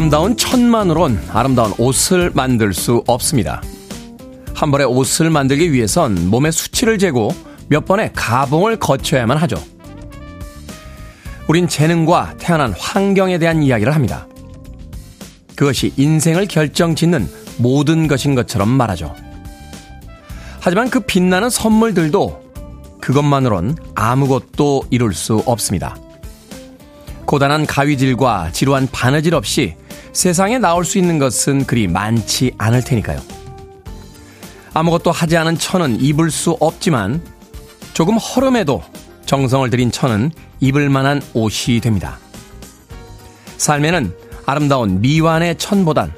아름다운 천만으론 아름다운 옷을 만들 수 없습니다. 한 벌의 옷을 만들기 위해선 몸의 수치를 재고 몇 번의 가봉을 거쳐야만 하죠. 우린 재능과 태어난 환경에 대한 이야기를 합니다. 그것이 인생을 결정 짓는 모든 것인 것처럼 말하죠. 하지만 그 빛나는 선물들도 그것만으론 아무것도 이룰 수 없습니다. 고단한 가위질과 지루한 바느질 없이 세상에 나올 수 있는 것은 그리 많지 않을 테니까요. 아무것도 하지 않은 천은 입을 수 없지만 조금 허름해도 정성을 들인 천은 입을 만한 옷이 됩니다. 삶에는 아름다운 미완의 천보단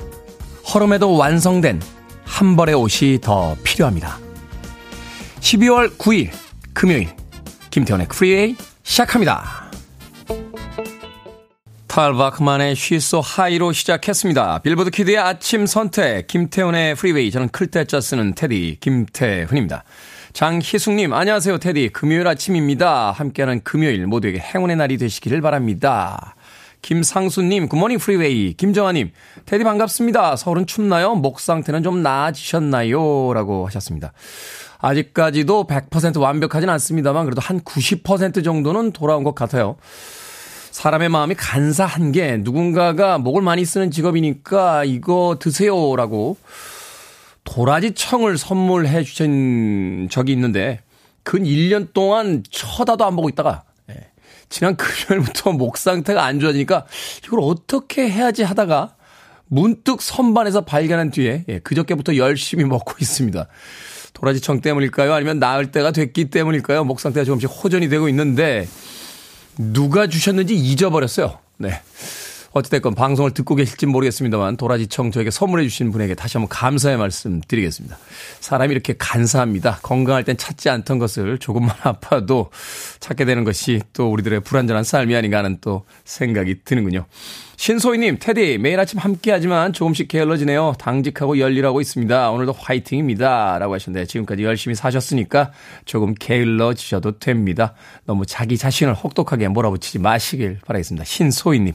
허름해도 완성된 한 벌의 옷이 더 필요합니다. 12월 9일 금요일 김태훈의 프리웨이 시작합니다. Tal Bachman의 She's So High로 시작했습니다. 빌보드 키드의 아침 선택 김태훈의 프리웨이 저는 클 태 자 쓰는 테디 김태훈입니다. 장희숙님 안녕하세요 테디 금요일 아침입니다. 함께하는 금요일 모두에게 행운의 날이 되시기를 바랍니다. 김상수님 good morning 프리웨이 김정아님 테디 반갑습니다. 서울은 춥나요? 목 상태는 좀 나아지셨나요? 라고 하셨습니다. 아직까지도 100% 완벽하진 않습니다만 그래도 한 90% 정도는 돌아온 것 같아요. 사람의 마음이 간사한 게 누군가가 목을 많이 쓰는 직업이니까 이거 드세요라고 도라지 청을 선물해 주신 적이 있는데 근 1년 동안 쳐다도 안 보고 있다가 예, 지난 금요일부터 목 상태가 안 좋아지니까 이걸 어떻게 해야지 하다가 문득 선반에서 발견한 뒤에 예, 그저께부터 열심히 먹고 있습니다. 도라지청 때문일까요? 아니면 나을 때가 됐기 때문일까요? 목 상태가 조금씩 호전이 되고 있는데 누가 주셨는지 잊어버렸어요. 네. 어찌됐건 방송을 듣고 계실지 모르겠습니다만 도라지청 저에게 선물해 주신 분에게 다시 한번 감사의 말씀 드리겠습니다. 사람이 이렇게 간사합니다. 건강할 땐 찾지 않던 것을 조금만 아파도 찾게 되는 것이 또 우리들의 불완전한 삶이 아닌가 하는 또 생각이 드는군요. 신소희님, 테디, 매일 아침 함께 하지만 조금씩 게을러지네요. 당직하고 열일하고 있습니다. 오늘도 화이팅입니다. 라고 하셨는데 지금까지 열심히 사셨으니까 조금 게을러지셔도 됩니다. 너무 자기 자신을 혹독하게 몰아붙이지 마시길 바라겠습니다. 신소희님.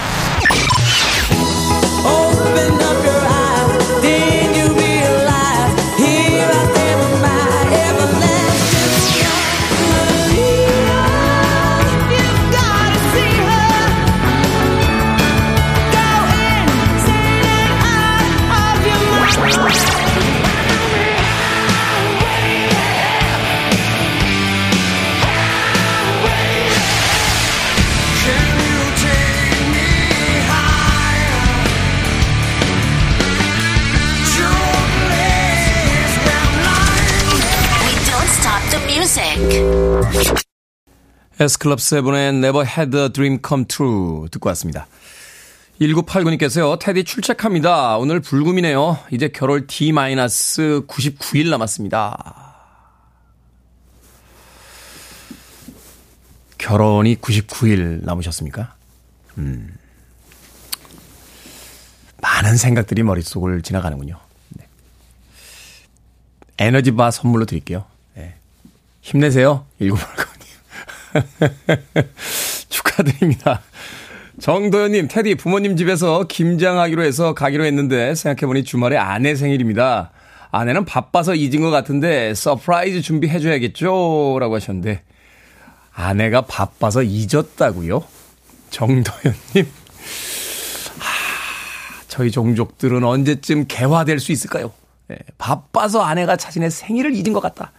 S클럽 세븐의 Never Had a Dream Come True 듣고 왔습니다. 1989님께서요, 테디 출첵합니다. 오늘 불금이네요. 이제 결혼 D-99일 남았습니다. 결혼이 99일 남으셨습니까? 음. 많은 생각들이 머릿속을 지나가는군요. 네. 에너지바 선물로 드릴게요. 네. 힘내세요. 1989님. 축하드립니다. 정도현님, 테디 부모님 집에서 김장하기로 해서 가기로 했는데 생각해보니 주말에 아내 생일입니다. 아내는 바빠서 잊은 것 같은데 surprise 준비해줘야겠죠? 라고 하셨는데 아내가 바빠서 잊었다고요? 정도현님. 하, 저희 종족들은 언제쯤 개화될 수 있을까요? 네, 바빠서 아내가 자신의 생일을 잊은 것 같다.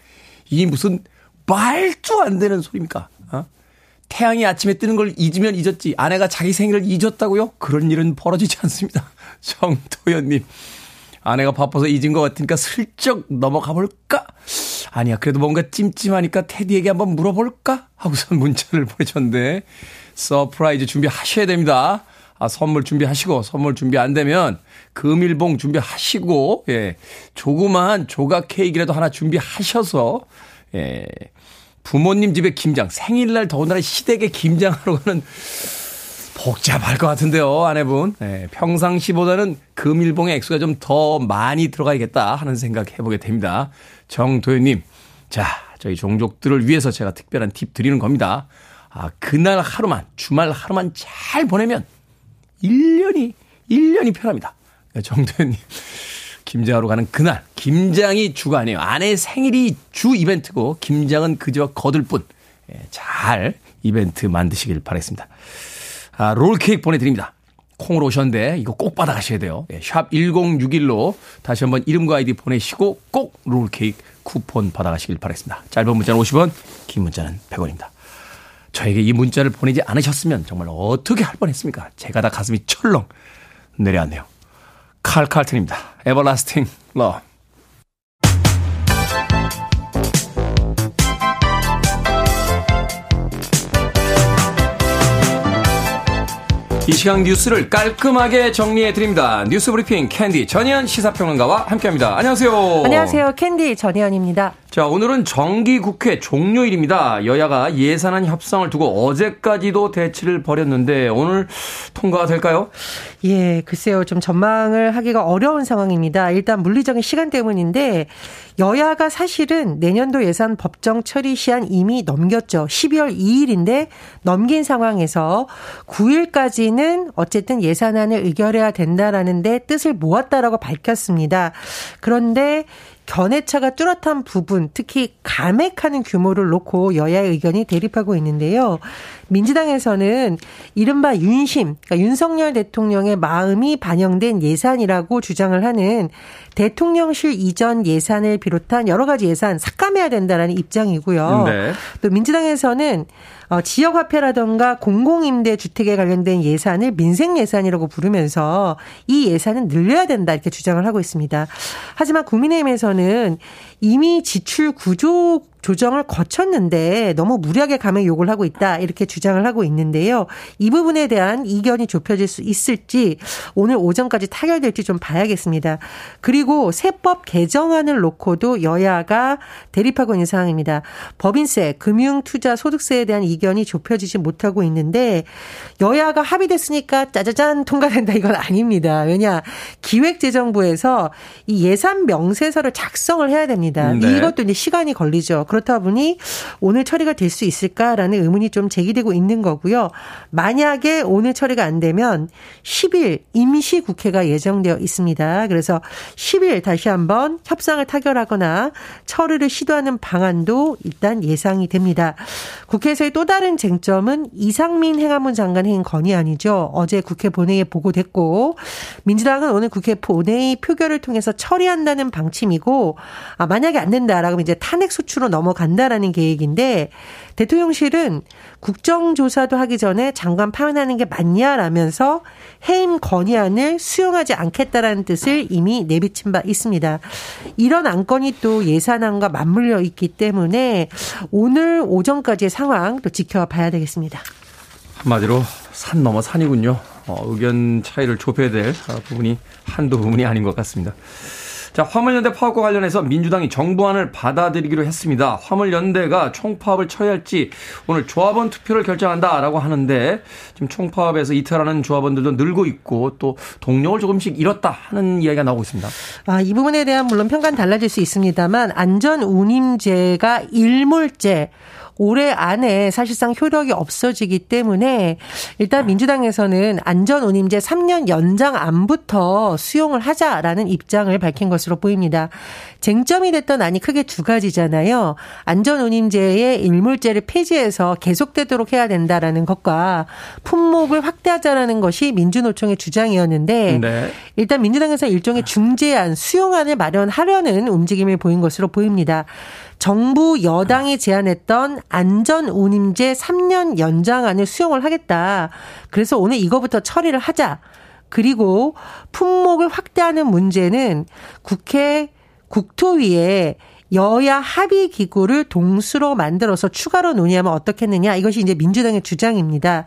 이 무슨 말도 안 되는 소리입니까? 어? 태양이 아침에 뜨는 걸 잊으면 잊었지. 아내가 자기 생일을 잊었다고요? 그런 일은 벌어지지 않습니다. 정도현님. 아내가 바빠서 잊은 것 같으니까 슬쩍 넘어가 볼까? 아니야, 그래도 뭔가 찜찜하니까 테디에게 한번 물어볼까? 하고선 문자를 보내셨는데, surprise 준비하셔야 됩니다. 아, 선물 준비하시고, 선물 준비 안 되면, 금일봉 준비하시고, 예, 조그마한 조각 케이크라도 하나 준비하셔서, 예, 부모님 집에 김장, 생일날 더군다나 시댁에 김장하러 가는 복잡할 것 같은데요, 아내분. 네, 평상시보다는 금일봉의 액수가 좀 더 많이 들어가야겠다 하는 생각 해보게 됩니다. 정도현님, 자, 저희 종족들을 위해서 제가 특별한 팁 드리는 겁니다. 아, 그날 하루만, 주말 하루만 잘 보내면 1년이, 1년이 편합니다. 네, 정도현님. 김장하러 가는 그날, 김장이 주가 아니에요. 아내 생일이 주 이벤트고, 김장은 그저 거들 뿐. 예, 잘 이벤트 만드시길 바라겠습니다. 아, 롤케이크 보내드립니다. 콩으로 오셨는데 이거 꼭 받아가셔야 돼요. 예, 샵 1061로 다시 한번 이름과 아이디 보내시고 꼭 롤케이크 쿠폰 받아가시길 바라겠습니다. 짧은 문자는 50원, 긴 문자는 100원입니다. 저에게 이 문자를 보내지 않으셨으면 정말 어떻게 할 뻔했습니까? 제가 다 가슴이 철렁 내려앉네요. 칼 칼튼입니다. Everlasting Love. 이 시간 뉴스를 깔끔하게 정리해 드립니다. 뉴스 브리핑 캔디 전희연 시사평론가와 함께합니다. 안녕하세요. 안녕하세요. 캔디 전희연입니다. 자, 오늘은 정기국회 종료일입니다. 여야가 예산안 협상을 두고 어제까지도 대치를 벌였는데 오늘 통과가 될까요? 예, 글쎄요. 좀 전망을 하기가 어려운 상황입니다. 일단 물리적인 시간 때문인데 여야가 사실은 내년도 예산 법정 처리 시한 이미 넘겼죠. 12월 2일인데 넘긴 상황에서 9일까지는 어쨌든 예산안을 의결해야 된다라는데 뜻을 모았다라고 밝혔습니다. 그런데 견해차가 뚜렷한 부분, 특히 감액하는 규모를 놓고 여야의 의견이 대립하고 있는데요. 민주당에서는 이른바 윤심, 그러니까 윤석열 대통령의 마음이 반영된 예산이라고 주장을 하는 대통령실 이전 예산을 비롯한 여러 가지 예산 삭감해야 된다라는 입장이고요. 네. 또 민주당에서는 어, 지역 화폐라던가 공공임대 주택에 관련된 예산을 민생 예산이라고 부르면서 이 예산은 늘려야 된다 이렇게 주장을 하고 있습니다. 하지만 국민의힘에서는 이미 지출 구조 조정을 거쳤는데 너무 무리하게 감액 요구를 하고 있다 이렇게 주장을 하고 있는데요. 이 부분에 대한 이견이 좁혀질 수 있을지 오늘 오전까지 타결될지 좀 봐야겠습니다. 그리고 세법 개정안을 놓고도 여야가 대립하고 있는 상황입니다. 법인세, 금융투자 소득세에 대한 이견이 좁혀지지 못하고 있는데 여야가 합의됐으니까 짜자잔 통과된다 이건 아닙니다. 왜냐 기획재정부에서 이 예산 명세서를 작성을 해야 됩니다. 네. 이것도 이제 시간이 걸리죠. 그렇다 보니 오늘 처리가 될 수 있을까라는 의문이 좀 제기되고 있는 거고요. 만약에 오늘 처리가 안 되면 10일 임시 국회가 예정되어 있습니다. 그래서 10일 다시 한번 협상을 타결하거나 처리를 시도하는 방안도 일단 예상이 됩니다. 국회에서의 또 다른 쟁점은 이상민 행안부 장관 행인 건의안이죠. 어제 국회 본회의에 보고됐고 민주당은 오늘 국회 본회의 표결을 통해서 처리한다는 방침이고 아, 만 약에 안 된다라고 이제 탄핵 소추로 넘 넘어간다라는 계획인데 대통령실은 국정조사도 하기 전에 장관 파면하는 게 맞냐라면서 해임 건의안을 수용하지 않겠다라는 뜻을 이미 내비친 바 있습니다. 이런 안건이 또 예산안과 맞물려 있기 때문에 오늘 오전까지의 상황 또 지켜봐야 되겠습니다. 한마디로 산 넘어 산이군요. 어, 의견 차이를 좁혀야 될 부분이 한두 부분이 아닌 것 같습니다. 자, 화물연대 파업과 관련해서 민주당이 정부안을 받아들이기로 했습니다. 화물연대가 총파업을 쳐야 할지 오늘 조합원 투표를 결정한다라고 하는데 지금 총파업에서 이탈하는 조합원들도 늘고 있고 또 동력을 조금씩 잃었다 하는 이야기가 나오고 있습니다. 아, 이 부분에 대한 물론 평가는 달라질 수 있습니다만 안전 운임제가 일몰제 올해 안에 사실상 효력이 없어지기 때문에 일단 민주당에서는 안전운임제 3년 연장 안부터 수용을 하자라는 입장을 밝힌 것으로 보입니다. 쟁점이 됐던 안이 크게 두 가지잖아요. 안전운임제의 일몰제를 폐지해서 계속되도록 해야 된다라는 것과 품목을 확대하자라는 것이 민주노총의 주장이었는데 네. 일단 민주당에서 일종의 중재안, 수용안을 마련하려는 움직임을 보인 것으로 보입니다. 정부 여당이 제안했던 안전운임제 3년 연장안을 수용을 하겠다. 그래서 오늘 이거부터 처리를 하자. 그리고 품목을 확대하는 문제는 국회 국토위에 여야 합의 기구를 동수로 만들어서 추가로 논의하면 어떻겠느냐 이것이 이제 민주당의 주장입니다.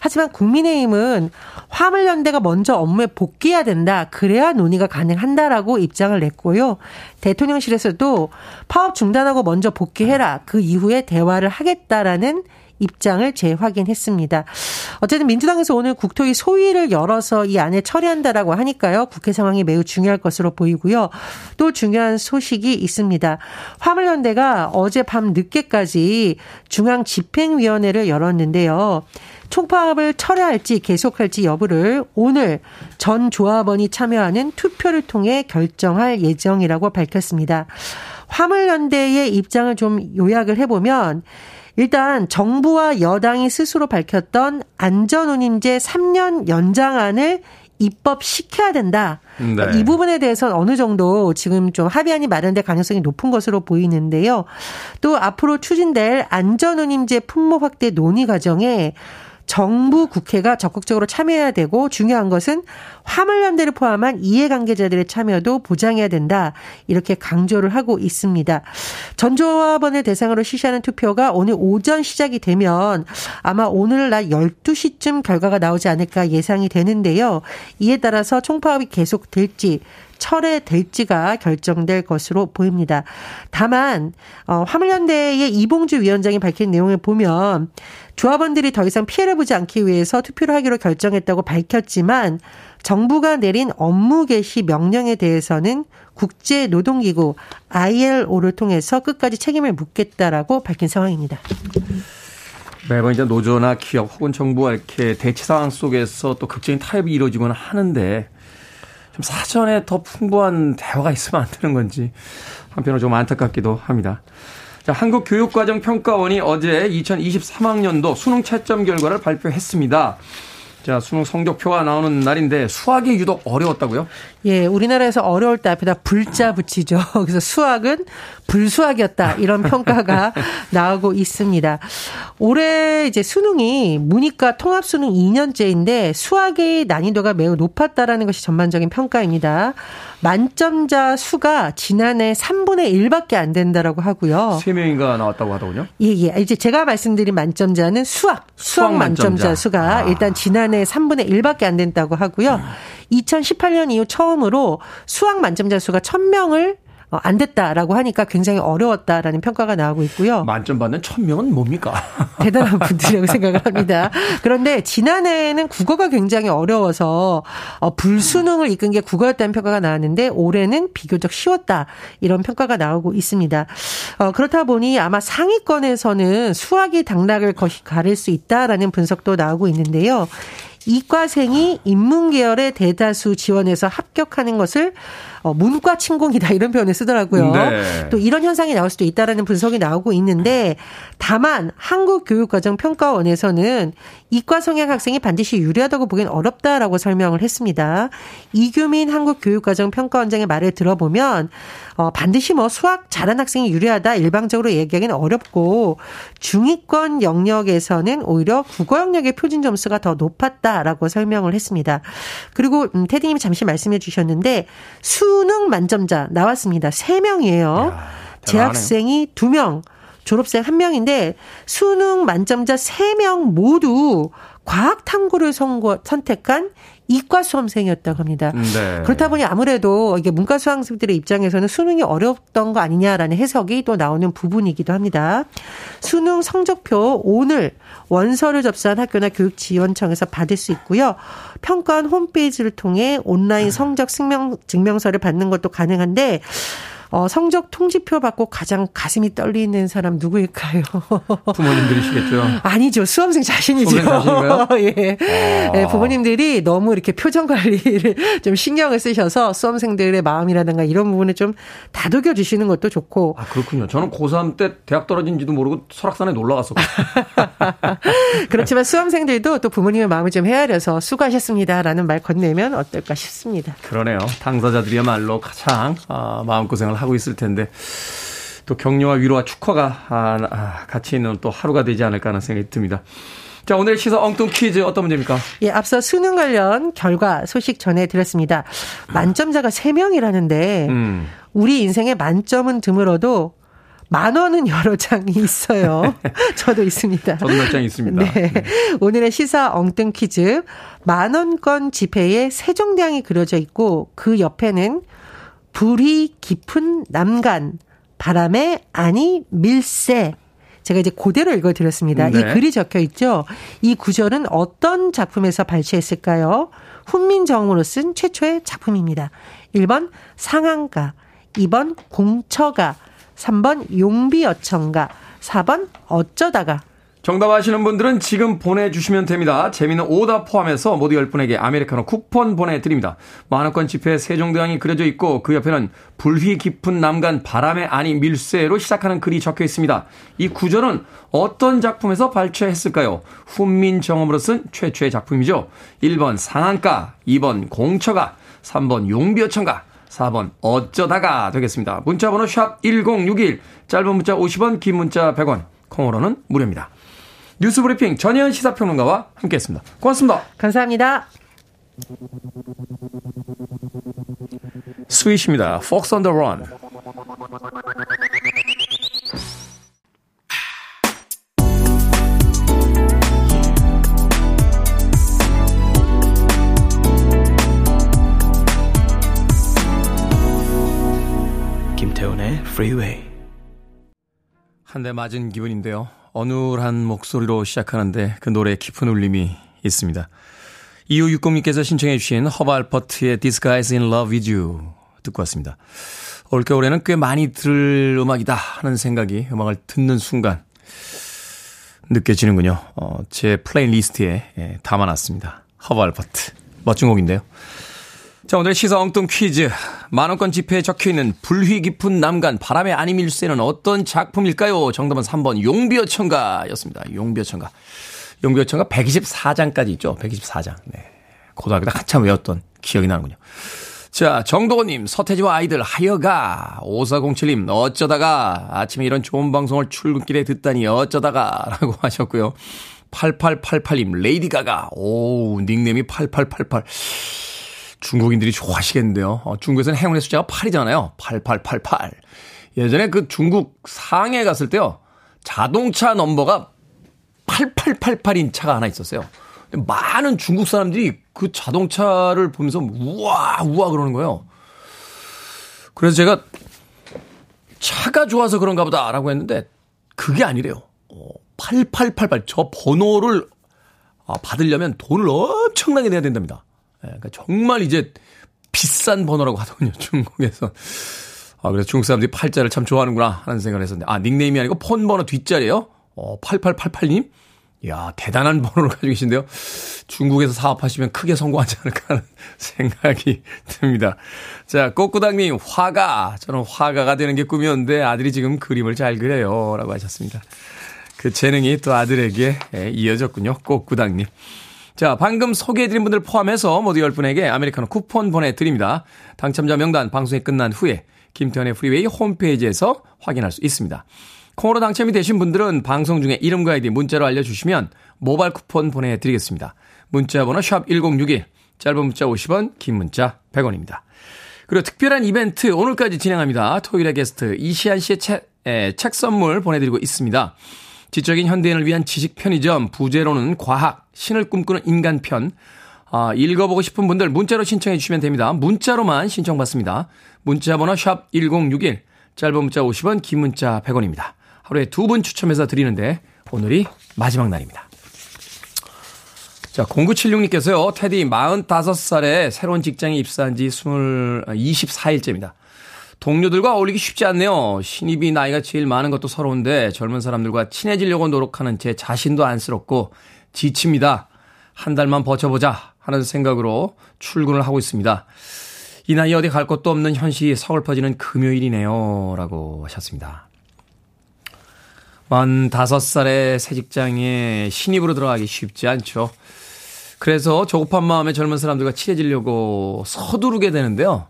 하지만 국민의힘은 화물연대가 먼저 업무에 복귀해야 된다. 그래야 논의가 가능한다라고 입장을 냈고요. 대통령실에서도 파업 중단하고 먼저 복귀해라. 그 이후에 대화를 하겠다라는 입장을 재확인했습니다. 어쨌든 민주당에서 오늘 국토위 소위를 열어서 이 안에 처리한다라고 하니까요. 국회 상황이 매우 중요할 것으로 보이고요. 또 중요한 소식이 있습니다. 화물연대가 어제 밤 늦게까지 중앙 집행위원회를 열었는데요. 총파업을 철회할지 계속할지 여부를 오늘 전 조합원이 참여하는 투표를 통해 결정할 예정이라고 밝혔습니다. 화물연대의 입장을 좀 요약을 해보면 일단 정부와 여당이 스스로 밝혔던 안전운임제 3년 연장안을 입법시켜야 된다. 네. 이 부분에 대해서는 어느 정도 지금 좀 합의안이 마련될 가능성이 높은 것으로 보이는데요. 또 앞으로 추진될 안전운임제 품목 확대 논의 과정에 정부 국회가 적극적으로 참여해야 되고 중요한 것은 화물연대를 포함한 이해관계자들의 참여도 보장해야 된다. 이렇게 강조를 하고 있습니다. 전조합원을 대상으로 실시하는 투표가 오늘 오전 시작이 되면 아마 오늘 낮 12시쯤 결과가 나오지 않을까 예상이 되는데요. 이에 따라서 총파업이 계속될지 철회될지가 결정될 것으로 보입니다. 다만 어, 화물연대의 이봉주 위원장이 밝힌 내용을 보면 조합원들이 더 이상 피해를 보지 않기 위해서 투표를 하기로 결정했다고 밝혔지만 정부가 내린 업무 개시 명령에 대해서는 국제노동기구 ILO를 통해서 끝까지 책임을 묻겠다라고 밝힌 상황입니다. 매번 이제 노조나 기업 혹은 정부가 이렇게 대치 상황 속에서 또 극적인 타협이 이루어지거나 하는데 좀 사전에 더 풍부한 대화가 있으면 안 되는 건지 한편으로 좀 안타깝기도 합니다. 자, 한국교육과정평가원이 어제 2023학년도 수능 채점 결과를 발표했습니다. 자, 수능 성적표가 나오는 날인데 수학이 유독 어려웠다고요? 예, 우리나라에서 어려울 때 앞에다 불자 붙이죠. 그래서 수학은 불수학이었다. 이런 평가가 나오고 있습니다. 올해 이제 수능이 문이과 통합 수능 2년째인데 수학의 난이도가 매우 높았다라는 것이 전반적인 평가입니다. 만점자 수가 지난해 3분의 1밖에 안 된다라고 하고요. 3명인가 나왔다고 하더군요. 예, 예. 이제 제가 말씀드린 만점자는 수학, 수학, 수학 만점자. 만점자 수가 아. 일단 지난해 3분의 1밖에 안 된다고 하고요. 2018년 이후 처음으로 수학 만점자 수가 1000명을 어, 안 됐다라고 하니까 굉장히 어려웠다라는 평가가 나오고 있고요. 만점 받는 천 명은 뭡니까? 대단한 분들이라고 생각을 합니다. 그런데 지난해에는 국어가 굉장히 어려워서 어, 불수능을 이끈 게 국어였다는 평가가 나왔는데 올해는 비교적 쉬웠다 이런 평가가 나오고 있습니다. 어, 그렇다 보니 아마 상위권에서는 수학이 당락을 가릴 수 있다라는 분석도 나오고 있는데요. 이과생이 인문계열의 대다수 지원해서 합격하는 것을 어, 문과 침공이다 이런 표현을 쓰더라고요. 네. 또 이런 현상이 나올 수도 있다라는 분석이 나오고 있는데 다만 한국교육과정평가원에서는 이과 성향 학생이 반드시 유리하다고 보기엔 어렵다라고 설명을 했습니다. 이규민 한국교육과정평가원장의 말을 들어보면 어, 반드시 뭐 수학 잘하는 학생이 유리하다 일방적으로 얘기하기는 어렵고 중위권 영역에서는 오히려 국어 영역의 표준 점수가 더 높았다라고 설명을 했습니다. 그리고 음, 테디님이 잠시 말씀해 주셨는데 수능 만점자 나왔습니다. 3명이에요. 재학생이 2명. 졸업생 1명인데 수능 만점자 3명 모두 과학 탐구를 선택한 이과 수험생이었다고 합니다. 네. 그렇다 보니 아무래도 이게 문과 수험생들의 입장에서는 수능이 어렵던 거 아니냐라는 해석이 또 나오는 부분이기도 합니다. 수능 성적표 오늘 원서를 접수한 학교나 교육지원청에서 받을 수 있고요. 평가원 홈페이지를 통해 온라인 성적 증명, 증명서를 받는 것도 가능한데 어, 성적 통지표 받고 가장 가슴이 떨리는 사람 누구일까요? 부모님들이시겠죠. 아니죠. 수험생 자신이죠. 예. 아. 네, 부모님들이 너무 이렇게 표정 관리를 좀 신경을 쓰셔서 수험생들의 마음이라든가 이런 부분을 좀 다독여 주시는 것도 좋고. 아, 그렇군요. 저는 고3 때 대학 떨어진지도 모르고 설악산에 놀러 갔었거든요. 그렇지만 수험생들도 또 부모님의 마음을 좀 헤아려서 수고하셨습니다라는 말 건네면 어떨까 싶습니다. 그러네요. 당사자들이야말로 가장 아, 마음고생을 하고 있을 텐데 또 격려와 위로와 축하가 아, 아, 같이 있는 또 하루가 되지 않을까 하는 생각이 듭니다. 자, 오늘 시사 엉뚱 퀴즈 어떤 문제입니까? 예, 앞서 수능 관련 결과 소식 전해드렸습니다. 만점자가 3명이라는데, 음. 우리 인생에 만점은 드물어도 만 원은 여러 장이 있어요. 저도 있습니다. 저도 몇 장 있습니다. 네. 네. 오늘의 시사 엉뚱 퀴즈. 만 원권 지폐에 세종대왕이 그려져 있고, 그 옆에는 불이 깊은 남간, 바람에 아니 밀새. 제가 이제 그대로 읽어드렸습니다. 네. 이 글이 적혀 있죠. 이 구절은 어떤 작품에서 발췌했을까요? 훈민정음으로 쓴 최초의 작품입니다. 1번 상한가, 2번 공처가, 3번 용비어천가, 4번 어쩌다가 정답 아시는 분들은 지금 보내주시면 됩니다. 재미는 오답 포함해서 모두 10분에게 아메리카노 쿠폰 보내드립니다. 만원권 지폐 세종대왕이 그려져 있고 그 옆에는 불휘 깊은 남간 바람의 아니 밀새로 시작하는 글이 적혀 있습니다. 이 구절은 어떤 작품에서 발췌했을까요? 훈민 정음으로 쓴 최초의 작품이죠. 1번 상한가, 2번 공처가, 3번 용비어천가, 4번 어쩌다가 되겠습니다. 문자번호 샵 1061, 짧은 문자 50원, 긴 문자 100원, 콩으로는 무료입니다. 뉴스 브리핑 전현 시사평론가와 함께했습니다. 고맙습니다. 감사합니다. 스윗입니다. Fox on the Run. 김태훈의 Freeway. 한 대 맞은 기분인데요. 어눌한 목소리로 시작하는데 그 노래에 깊은 울림이 있습니다. 이후 60님께서 신청해 주신 Herb Alpert의 This Guy's in Love with You 듣고 왔습니다. 올겨울에는 꽤 많이 들을 음악이다 하는 생각이 음악을 듣는 순간 느껴지는군요. 어, 제 playlist에 예, 담아놨습니다. Herb Alpert. 멋진 곡인데요. 자, 오늘 시사 엉뚱 퀴즈. 만원권 지폐에 적혀 있는 불휘 깊은 남간 바람의 아니밀새는 어떤 작품일까요? 정답은 3번 용비어천가였습니다. 용비어천가. 용비어천가 124장까지 있죠. 124장. 네. 고등학교 때 한참 외웠던 기억이 나는군요. 자, 정도건님, 서태지와 아이들 하여가. 5407님, 어쩌다가 아침에 이런 좋은 방송을 출근길에 듣다니 어쩌다가 라고 하셨고요. 8888님, 레이디 가가. 오, 닉네임이 8888. 중국인들이 좋아하시겠는데요. 어, 중국에서는 행운의 숫자가 8이잖아요. 8888. 예전에 그 중국 상해 갔을 때요. 자동차 넘버가 8888인 차가 하나 있었어요. 많은 중국 사람들이 그 자동차를 보면서 우와, 우와 그러는 거예요. 그래서 제가 차가 좋아서 그런가 보다라고 했는데 그게 아니래요. 8888. 어, 저 번호를 아, 받으려면 돈을 엄청나게 내야 된답니다. 예, 그러니까 정말 이제 비싼 번호라고 하더군요, 중국에서. 아, 그래서 중국 사람들이 팔자를 참 좋아하는구나 하는 생각을 했었는데, 아, 닉네임이 아니고 폰 번호 뒷자리에요? 어, 8888님? 이야, 대단한 번호를 가지고 계신데요. 중국에서 사업하시면 크게 성공하지 않을까 하는 생각이 듭니다. 자, 꼬꾸당님, 화가. 저는 화가가 되는 게 꿈이었는데 아들이 지금 그림을 잘 그려요. 라고 하셨습니다. 그 재능이 또 아들에게 예, 이어졌군요. 꼬꾸당님. 자, 방금 소개해드린 분들 포함해서 모두 10분에게 아메리카노 쿠폰 보내드립니다. 당첨자 명단 방송이 끝난 후에 김태훈의 Freeway 홈페이지에서 확인할 수 있습니다. 콩으로 당첨이 되신 분들은 방송 중에 이름과 아이디 문자로 알려주시면 모바일 쿠폰 보내드리겠습니다. 문자 번호 샵1061, 짧은 문자 50원, 긴 문자 100원입니다. 그리고 특별한 이벤트 오늘까지 진행합니다. 토요일의 게스트 이시안 씨의 책, 에, 책 선물 보내드리고 있습니다. 지적인 현대인을 위한 지식 편의점 부제로는 과학, 신을 꿈꾸는 인간 편. 아, 읽어보고 싶은 분들 문자로 신청해 주시면 됩니다. 문자로만 신청받습니다. 문자 번호 샵 1061, 짧은 문자 50원, 긴 문자 100원입니다. 하루에 두 분 추첨해서 드리는데 오늘이 마지막 날입니다. 자, 0976님께서요, 테디 45살에 새로운 직장에 입사한 지 20, 24일째입니다. 동료들과 어울리기 쉽지 않네요. 신입이 나이가 제일 많은 것도 서러운데 젊은 사람들과 친해지려고 노력하는 제 자신도 안쓰럽고 지칩니다. 한 달만 버텨보자 하는 생각으로 출근을 하고 있습니다. 이 나이에 어디 갈 곳도 없는 현실이 서글퍼지는 금요일이네요. 라고 하셨습니다. 45살의 새 직장에 신입으로 들어가기 쉽지 않죠. 그래서 조급한 마음에 젊은 사람들과 친해지려고 서두르게 되는데요.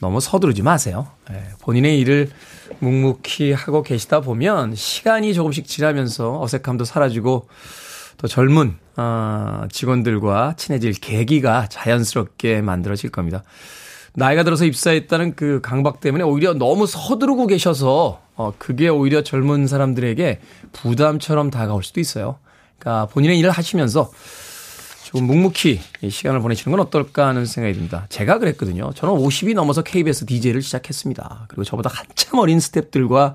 너무 서두르지 마세요. 예, 본인의 일을 묵묵히 하고 계시다 보면 시간이 조금씩 지나면서 어색함도 사라지고 더 젊은 어, 직원들과 친해질 계기가 자연스럽게 만들어질 겁니다. 나이가 들어서 입사했다는 그 강박 때문에 오히려 너무 서두르고 계셔서 어, 그게 오히려 젊은 사람들에게 부담처럼 다가올 수도 있어요. 그러니까 본인의 일을 하시면서 조금 묵묵히 시간을 보내시는 건 어떨까 하는 생각이 듭니다. 제가 그랬거든요. 저는 50이 넘어서 KBS DJ를 시작했습니다. 그리고 저보다 한참 어린 스탭들과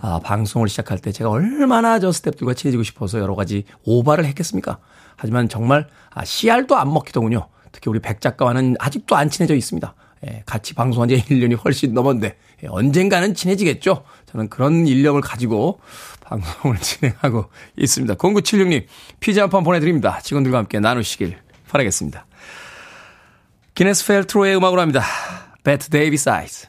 아, 방송을 시작할 때 제가 얼마나 저 스탭들과 친해지고 싶어서 여러 가지 오바를 했겠습니까? 하지만 정말 아, 씨알도 안 먹히더군요. 특히 우리 백 작가와는 아직도 안 친해져 있습니다. 예, 같이 방송한 지 1년이 훨씬 넘었는데 예, 언젠가는 친해지겠죠. 저는 그런 인력을 가지고 방송을 진행하고 있습니다. 0976님 피자 한 판 보내드립니다. 직원들과 함께 나누시길 바라겠습니다. 기네스 펠트로의 음악으로 합니다. Bette Davis Eyes.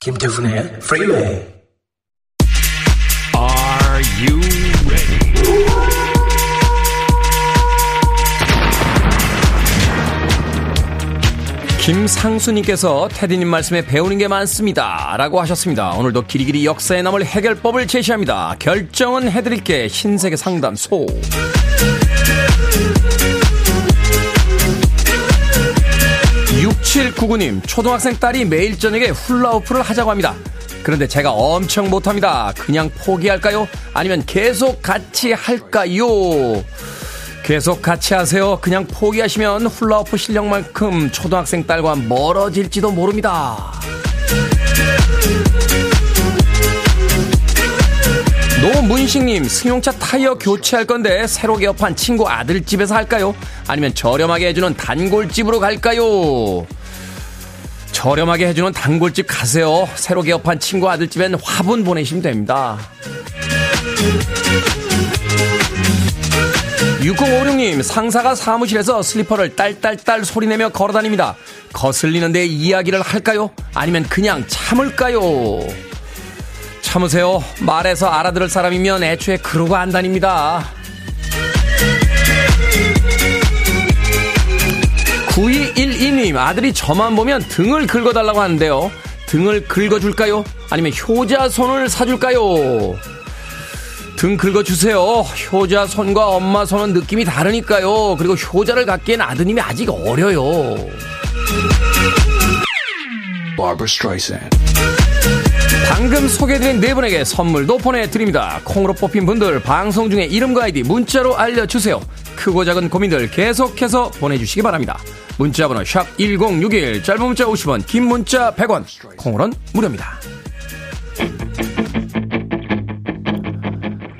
김태훈의 Freeway. Are you 김상수님께서 테디님 말씀에 배우는 게 많습니다. 라고 하셨습니다. 오늘도 길이길이 역사에 남을 해결법을 제시합니다. 결정은 해드릴게 신세계 상담소. 6799님, 초등학생 딸이 매일 저녁에 훌라후프를 하자고 합니다. 그런데 제가 엄청 못합니다. 그냥 포기할까요? 아니면 계속 같이 할까요? 계속 같이 하세요. 그냥 포기하시면 훌라후프 실력만큼 초등학생 딸과 멀어질지도 모릅니다. 노문식님, 승용차 타이어 교체할 건데 새로 개업한 친구 아들 집에서 할까요? 아니면 저렴하게 해주는 단골집으로 갈까요? 저렴하게 해주는 단골집 가세요. 새로 개업한 친구 아들 집엔 화분 보내시면 됩니다. 6056님, 상사가 사무실에서 슬리퍼를 딸딸딸 소리내며 걸어다닙니다. 거슬리는데 이야기를 할까요? 아니면 그냥 참을까요? 참으세요. 말해서 알아들을 사람이면 애초에 그러고 안 다닙니다. 9212님, 아들이 저만 보면 등을 긁어달라고 하는데요. 등을 긁어줄까요? 아니면 효자 손을 사줄까요? 등 긁어주세요. 효자 손과 엄마 손은 느낌이 다르니까요. 그리고 효자를 갖기엔 아드님이 아직 어려요. 방금 소개해드린 네 분에게 선물도 보내드립니다. 콩으로 뽑힌 분들 방송 중에 이름과 아이디 문자로 알려주세요. 크고 작은 고민들 계속해서 보내주시기 바랍니다. 문자번호 샵 1061, 짧은 문자 50원, 긴 문자 100원, 콩으로는 무료입니다.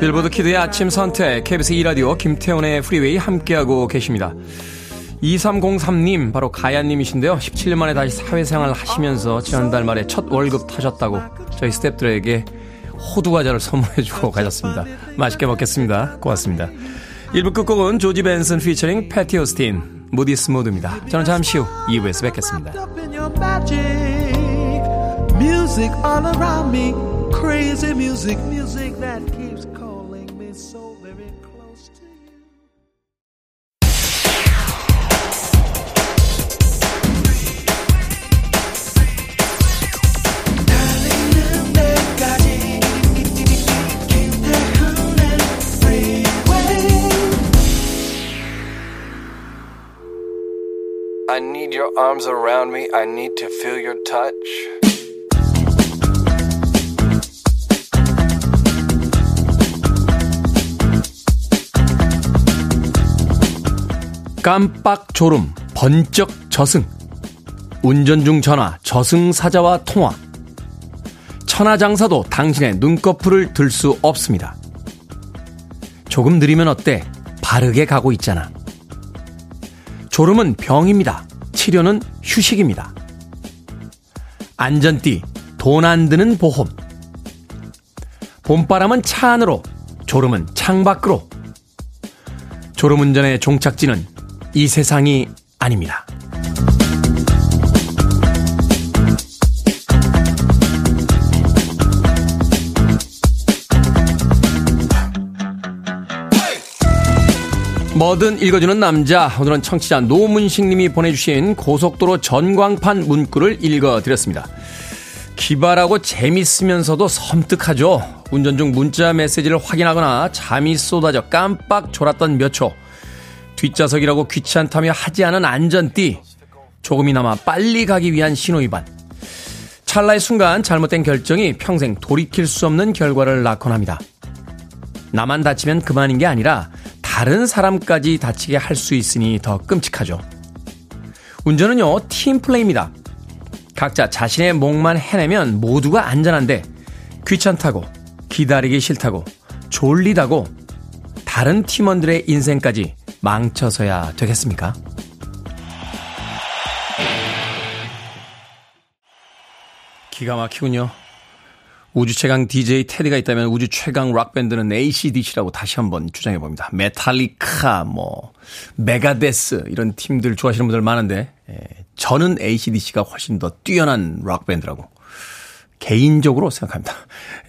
빌보드 kid의 아침 선택, KBS 2라디오 김태훈의 Freeway 함께하고 계십니다. 2303님, 바로 가야님이신데요. 17년 만에 다시 사회생활 하시면서 지난달 말에 첫 월급 타셨다고 저희 스탭들에게 호두과자를 선물해주고 가셨습니다. 맛있게 먹겠습니다. 고맙습니다. 1부 끝곡은 조지 벤슨 피처링 패티 오스틴, Moody's Mood입니다. 저는 잠시 후 2부에서 뵙겠습니다. Music all around me. Crazy music, music that arms around me. I need to feel your touch. 깜빡 졸음, 번쩍 저승. 운전 중 전화, 저승사자와 통화. 천하장사도 당신의 눈꺼풀을 들 수 없습니다. 조금 느리면 어때? 바르게 가고 있잖아. 졸음은 병입니다. 치료는 휴식입니다. 안전띠, 돈 안 드는 보험. 봄바람은 차 안으로, 졸음은 창 밖으로. 졸음 운전의 종착지는 이 세상이 아닙니다. 뭐든 읽어주는 남자. 오늘은 청취자 노문식 님이 보내주신 고속도로 전광판 문구를 읽어드렸습니다. 기발하고 재밌으면서도 섬뜩하죠. 운전 중 문자 메시지를 확인하거나 잠이 쏟아져 깜빡 졸았던 몇 초. 뒷좌석이라고 귀찮다며 하지 않은 안전띠. 조금이나마 빨리 가기 위한 신호위반. 찰나의 순간 잘못된 결정이 평생 돌이킬 수 없는 결과를 낳곤 합니다. 나만 다치면 그만인 게 아니라 다른 사람까지 다치게 할 수 있으니 더 끔찍하죠. 운전은요, 팀플레이입니다. 각자 자신의 몫만 해내면 모두가 안전한데 귀찮다고, 기다리기 싫다고, 졸리다고 다른 팀원들의 인생까지 망쳐서야 되겠습니까? 기가 막히군요. 우주 최강 DJ 테디가 있다면 우주 최강 락밴드는 ACDC라고 다시 한번 주장해 봅니다. 메탈리카, 뭐, 메가데스, 이런 팀들 좋아하시는 분들 많은데, 예, 저는 ACDC가 훨씬 더 뛰어난 락밴드라고 개인적으로 생각합니다.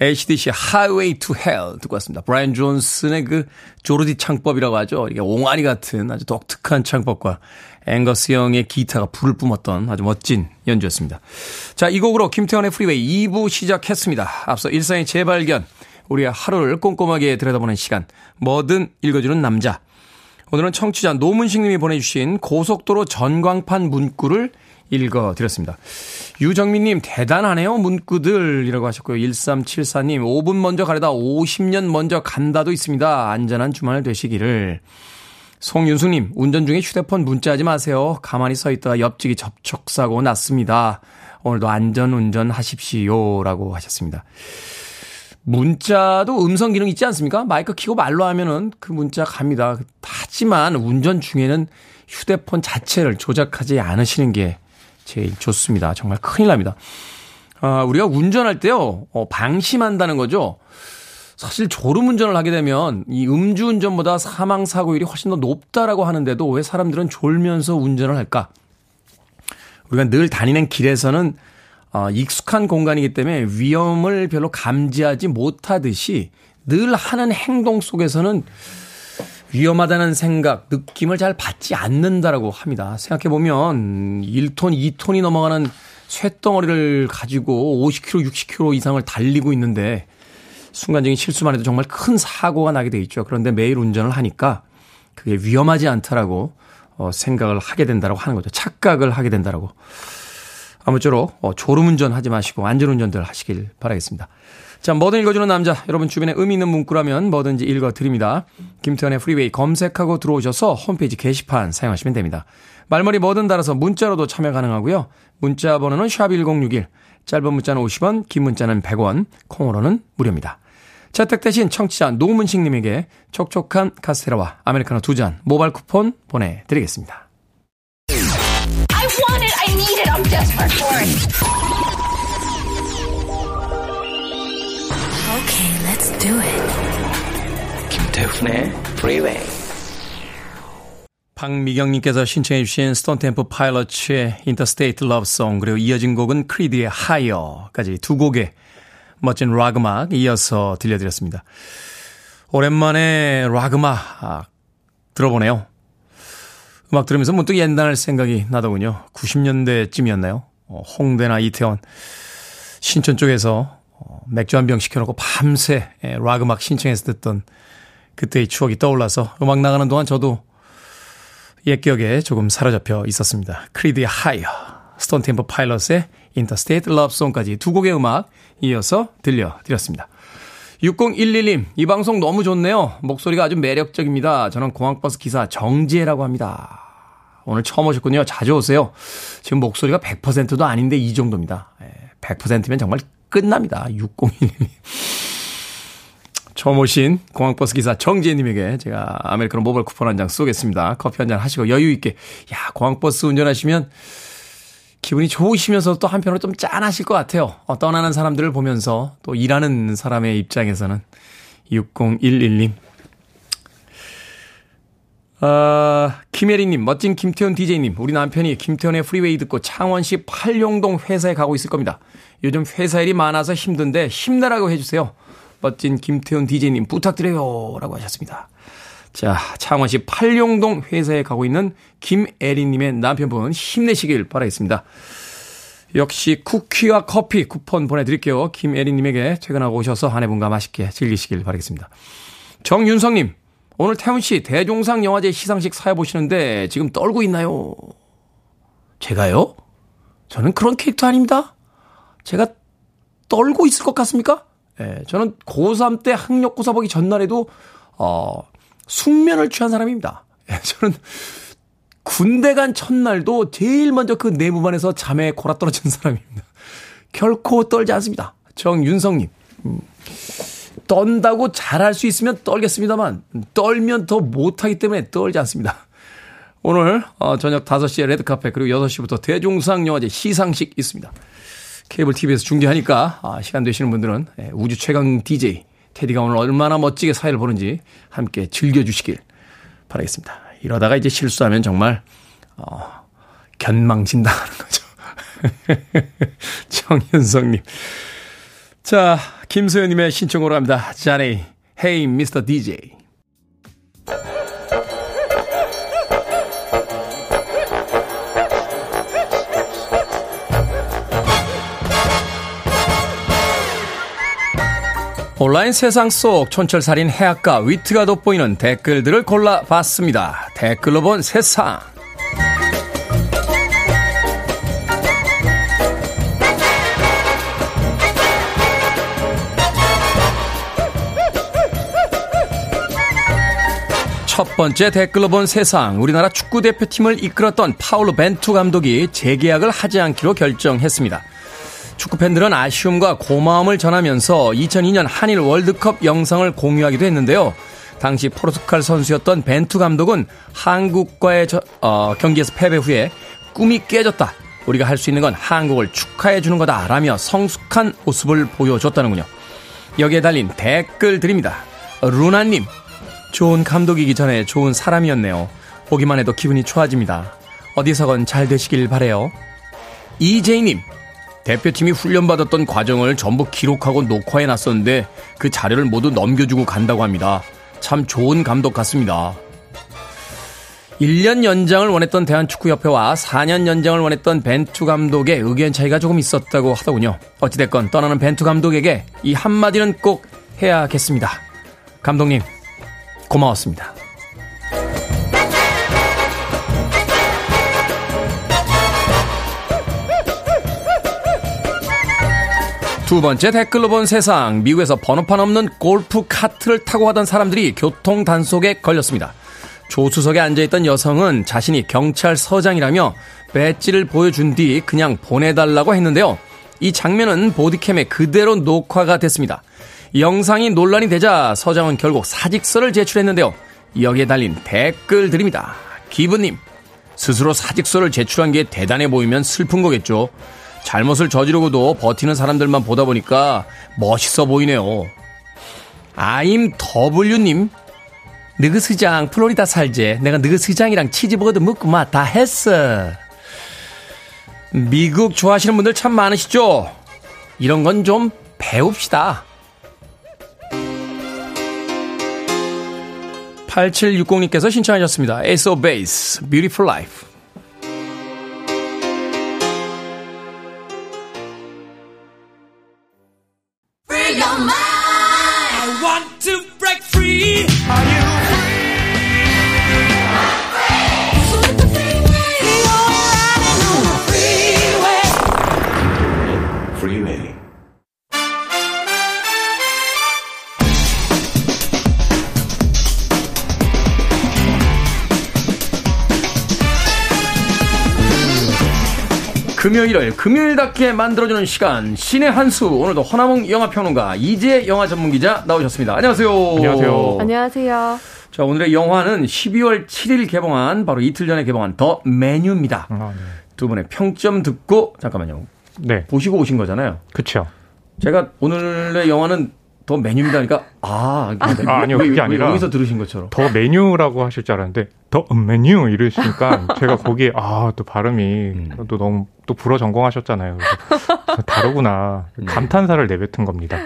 ACDC Highway to Hell 듣고 왔습니다. 브라이언 존슨의 그 조르디 창법이라고 하죠. 이게 옹알이 같은 아주 독특한 창법과 앵거스 영의 기타가 불을 뿜었던 아주 멋진 연주였습니다. 자, 이 곡으로 김태훈의 Freeway 2부 시작했습니다. 앞서 일상의 재발견, 우리의 하루를 꼼꼼하게 들여다보는 시간, 뭐든 읽어주는 남자. 오늘은 청취자 노문식 님이 보내주신 고속도로 전광판 문구를 읽어드렸습니다. 유정민님, 대단하네요, 문구들이라고 하셨고요. 1374님, 5분 먼저 가려다 50년 먼저 간다도 있습니다. 안전한 주말 되시기를. 송윤숙님, 운전 중에 휴대폰 문자하지 마세요. 가만히 서 있다가 옆집이 접촉사고 났습니다. 오늘도 안전 운전 하십시오. 라고 하셨습니다. 문자도 음성 기능 있지 않습니까? 마이크 키고 말로 하면은 그 문자 갑니다. 하지만 운전 중에는 휴대폰 자체를 조작하지 않으시는 게 제일 좋습니다. 정말 큰일 납니다. 아, 우리가 운전할 때요, 어, 방심한다는 거죠. 사실 졸음 운전을 하게 되면 이 음주 운전보다 사망 사고율이 훨씬 더 높다라고 하는데도 왜 사람들은 졸면서 운전을 할까? 우리가 늘 다니는 길에서는 어, 익숙한 공간이기 때문에 위험을 별로 감지하지 못하듯이 늘 하는 행동 속에서는 위험하다는 생각, 느낌을 잘 받지 않는다라고 합니다. 생각해보면 1톤, 2톤이 넘어가는 쇳덩어리를 가지고 50km, 60km 이상을 달리고 있는데 순간적인 실수만 해도 정말 큰 사고가 나게 돼 있죠. 그런데 매일 운전을 하니까 그게 위험하지 않다라고 어, 생각을 하게 된다라고 하는 거죠. 착각을 하게 된다라고. 아무쪼록 어, 졸음운전 하지 마시고 안전운전들 하시길 바라겠습니다. 자, 뭐든 읽어주는 남자. 여러분 주변에 의미 있는 문구라면 뭐든지 읽어드립니다. 김태현의 프리웨이 검색하고 들어오셔서 홈페이지 게시판 사용하시면 됩니다. 말머리 뭐든 달아서 문자로도 참여 가능하고요. 문자 번호는 샵1061. 짧은 문자는 50원, 긴 문자는 100원, 콩으로는 무료입니다. 채택되신 청취자 노문식님에게 촉촉한 카스테라와 아메리카노 두 잔 모바일 쿠폰 보내드리겠습니다. I want it. I need it. I'm desperate for it. Okay, let's do it. 김태훈의 Freeway. 박미경님께서 신청해주신 Stone Temple Pilots의 Interstate Love Song 그리고 이어진 곡은 크리드의 Higher까지 두 곡의 멋진 락 음악 이어서 들려드렸습니다. 오랜만에 락 음악 아, 들어보네요. 음악 들으면서 문득 옛날 생각이 나더군요. 90년대쯤이었나요? 어, 홍대나 이태원, 신촌 쪽에서 어, 맥주 한 병 시켜놓고 밤새 예, 락 음악 신청해서 듣던 그때의 추억이 떠올라서 음악 나가는 동안 저도 옛 기억에 조금 사로잡혀 있었습니다. 크리드의 하이어, Stone Temple Pilots의 Interstate Love Song까지 두 곡의 음악 이어서 들려드렸습니다. 6011님, 이 방송 너무 좋네요. 목소리가 아주 매력적입니다. 저는 공항버스 기사 정지혜라고 합니다. 오늘 처음 오셨군요. 자주 오세요. 지금 목소리가 100%도 아닌데 이 정도입니다. 100%면 정말 끝납니다. 6011님. 처음 오신 공항버스 기사 정지혜님에게 제가 아메리카노 모바일 쿠폰 한 장 쏘겠습니다. 커피 한 잔 하시고 여유있게. 야, 공항버스 운전하시면 기분이 좋으시면서 또 한편으로 좀 짠하실 것 같아요. 어, 떠나는 사람들을 보면서 또 일하는 사람의 입장에서는 6011님. 아, 김혜리님, 멋진 김태훈 DJ님, 우리 남편이 김태훈의 프리웨이 듣고 창원시 팔룡동 회사에 가고 있을 겁니다. 요즘 회사 일이 많아서 힘든데 힘내라고 해주세요. 멋진 김태훈 DJ님 부탁드려요. 라고 하셨습니다. 자, 창원시 팔룡동 회사에 가고 있는 김애리님의 남편분 힘내시길 바라겠습니다. 역시 쿠키와 커피 쿠폰 보내드릴게요. 김애리님에게 퇴근하고 오셔서 아내분과 맛있게 즐기시길 바라겠습니다. 정윤성님, 오늘 태훈씨 대종상 영화제 시상식 사회 보시는데 지금 떨고 있나요? 제가요? 저는 그런 캐릭터 아닙니다. 제가 떨고 있을 것 같습니까? 예, 저는 고3 때 학력고사 보기 전날에도, 어, 숙면을 취한 사람입니다. 예, 저는 군대 간 첫날도 제일 먼저 그 내무반에서 잠에 골아 떨어진 사람입니다. 결코 떨지 않습니다. 정윤성님. 음, 떤다고 잘할 수 있으면 떨겠습니다만, 떨면 더 못하기 때문에 떨지 않습니다. 오늘 어, 저녁 5시에 레드카페 그리고 6시부터 대종상 영화제 시상식 있습니다. 케이블 TV에서 중계하니까 아, 시간 되시는 분들은 예, 우주 최강 DJ 테디가 오늘 얼마나 멋지게 사회를 보는지 함께 즐겨주시길 바라겠습니다. 이러다가 이제 실수하면 정말 어, 견망진다는 거죠. 정현성님. 자, 김소연님의 신청으로 합니다. 자네, Hey, Mr. DJ. 온라인 세상 속 촌철살인 해악과 위트가 돋보이는 댓글들을 골라봤습니다. 댓글로 본 세상. 첫 번째 댓글로 본 세상. 우리나라 축구 대표팀을 이끌었던 파울로 벤투 감독이 재계약을 하지 않기로 결정했습니다. 축구 팬들은 아쉬움과 고마움을 전하면서 2002년 한일 월드컵 영상을 공유하기도 했는데요. 당시 포르투갈 선수였던 벤투 감독은 한국과의 저, 어, 경기에서 패배 후에 꿈이 깨졌다. 우리가 할 수 있는 건 한국을 축하해 주는 거다. 라며 성숙한 모습을 보여줬다는군요. 여기에 달린 댓글 드립니다. 루나님, 좋은 감독이기 전에 좋은 사람이었네요. 보기만 해도 기분이 좋아집니다. 어디서건 잘 되시길 바래요. 이재희님, 대표팀이 훈련받았던 과정을 전부 기록하고 녹화해 놨었는데 그 자료를 모두 넘겨주고 간다고 합니다. 참 좋은 감독 같습니다. 1년 연장을 원했던 대한축구협회와 4년 연장을 원했던 벤투 감독의 의견 차이가 조금 있었다고 하더군요. 어찌됐건 떠나는 벤투 감독에게 이 한마디는 꼭 해야겠습니다. 감독님, 고마웠습니다. 두 번째 댓글로 본 세상. 미국에서 번호판 없는 골프 카트를 타고 가던 사람들이 교통 단속에 걸렸습니다. 조수석에 앉아있던 여성은 자신이 경찰서장이라며 배지를 보여준 뒤 그냥 보내달라고 했는데요. 이 장면은 보디캠에 그대로 녹화가 됐습니다. 영상이 논란이 되자 서장은 결국 사직서를 제출했는데요. 여기에 달린 댓글들입니다. 기부님, 스스로 사직서를 제출한 게 대단해 보이면 슬픈 거겠죠. 잘못을 저지르고도 버티는 사람들만 보다 보니까 멋있어 보이네요. 아임 W님, 느그스장 플로리다 살제. 내가 느그스장이랑 치즈버거도 먹고 막 다 했어. 미국 좋아하시는 분들 참 많으시죠? 이런 건 좀 배웁시다. 8760님께서 신청하셨습니다. Of Base, Beautiful Life. 금요일을 금요일답게 만들어주는 시간 신의 한수 오늘도 허나몽 영화평론가 이재 영화 전문기자 나오셨습니다. 안녕하세요. 안녕하세요. 안녕하세요. 자 오늘의 영화는 12월 7일 개봉한 바로 이틀 전에 개봉한 더 메뉴입니다. 아, 네. 두 분의 평점 듣고 잠깐만요. 네. 보시고 오신 거잖아요. 그쵸. 제가 오늘의 영화는 더 메뉴입니다. 그러니까 아, 아, 아니요, 왜- 그게 왜 아니라 여기서 들으신 것처럼. 더 메뉴라고 하실 줄 알았는데 더 메뉴 이러시니까 제가 거기에 아 또 발음이 음. 또 너무 또 불어 전공하셨잖아요. 다르구나 감탄사를 내뱉은 겁니다.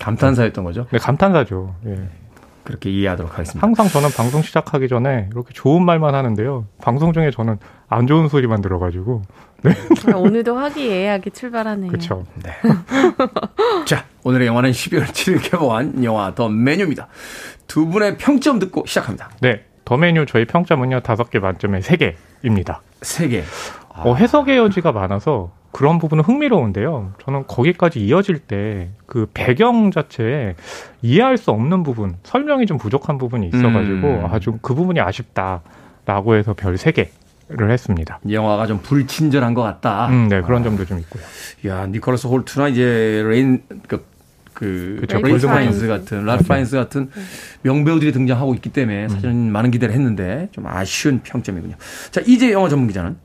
감탄사였던 거죠. 네 감탄사죠. 예. 그렇게 이해하도록 하겠습니다. 항상 저는 방송 시작하기 전에 이렇게 좋은 말만 하는데요. 방송 중에 저는 안 좋은 소리만 들어가지고. 오늘도 화기애애하게 출발하네요. 그렇죠. 네. 자, 오늘의 영화는 12월 7일 개봉한 영화 더 메뉴입니다. 두 분의 평점 듣고 시작합니다. 네. 더 메뉴 저희 평점은요. 다섯 개 만점에 세 개입니다. 세 개. 어, 해석의 여지가 많아서 그런 부분은 흥미로운데요. 저는 거기까지 이어질 때 그 배경 자체에 이해할 수 없는 부분, 설명이 좀 부족한 부분이 있어가지고 음. 아주 그 부분이 아쉽다라고 해서 별 세 개를 했습니다. 영화가 좀 불친절한 것 같다. 음, 네 그런 점도 좀 있고요. 야, 니콜라스 홀트나 이제 레인 그, 그 그쵸, 레인 골드 파인스. 같은 랄프 파인스 같은 명배우들이 등장하고 있기 때문에 사실은 많은 기대를 했는데 좀 아쉬운 평점이군요. 자, 이제 영화 전문 기자는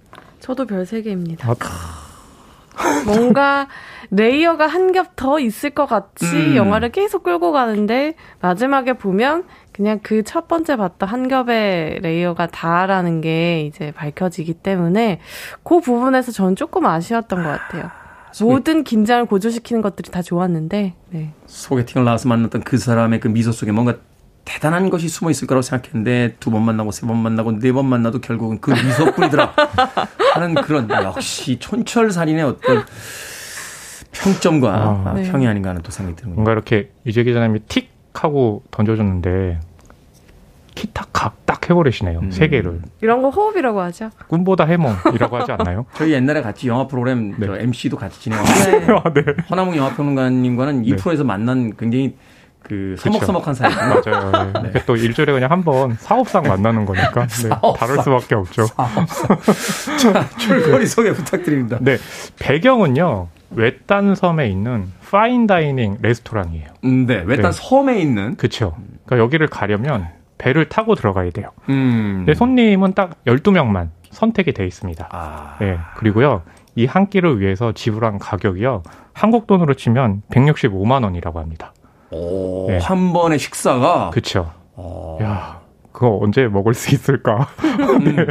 저도 별세 개입니다. 아, 뭔가 layer가 한 겹 더 있을 것 같이 음. 영화를 계속 끌고 가는데 마지막에 보면 그냥 그 첫 번째 봤던 한 겹의 layer가 다라는 게 이제 밝혀지기 때문에 그 부분에서 저는 조금 아쉬웠던 것 같아요. 모든 긴장을 고조시키는 것들이 다 좋았는데, 네. 소개팅을 나와서 만났던 그 사람의 그 미소 속에 뭔가 대단한 것이 숨어 있을 거라고 생각했는데 두 번 만나고 세 번 만나고 네 번 만나도 결국은 그 미소뿐이더라 하는 그런 역시 촌철살인의 어떤 평점과 아. 아, 네. 평이 아닌가 하는 또 생각이 드는군요. 뭔가 이렇게 이재 기자님이 틱 하고 던져줬는데 키타카 딱 해버리시네요. 음. 세 개를 이런 거 호흡이라고 하죠. 꿈보다 해몽이라고 하지 않나요? 저희 옛날에 같이 영화 프로그램 네. 저 MC도 같이 진행하고 네. 아, 네. 허나몽 영화평론가님과는 이 네. 프로에서 만난 굉장히 그 서먹서먹한 사이거든요. 맞아요. 네. 이게 또 일주일에 그냥 한 번 사업상 만나는 거니까 네. 다를 수밖에 없죠. 자, 줄거리 소개 부탁드립니다. 네, 배경은요 외딴 섬에 있는 파인 다이닝 레스토랑이에요. 음, 네, 외딴 네. 섬에 있는 그렇죠. 그러니까 여기를 가려면 배를 타고 들어가야 돼요. 음. 근데 손님은 딱 12명만 선택이 돼 있습니다. 아, 네, 그리고요 이 한 끼를 위해서 지불한 가격이요 한국 돈으로 치면 165만 원이라고 합니다. 오, 네. 한 번의 식사가 그렇죠. 어, 야, 그거 언제 먹을 수 있을까? 음. 네,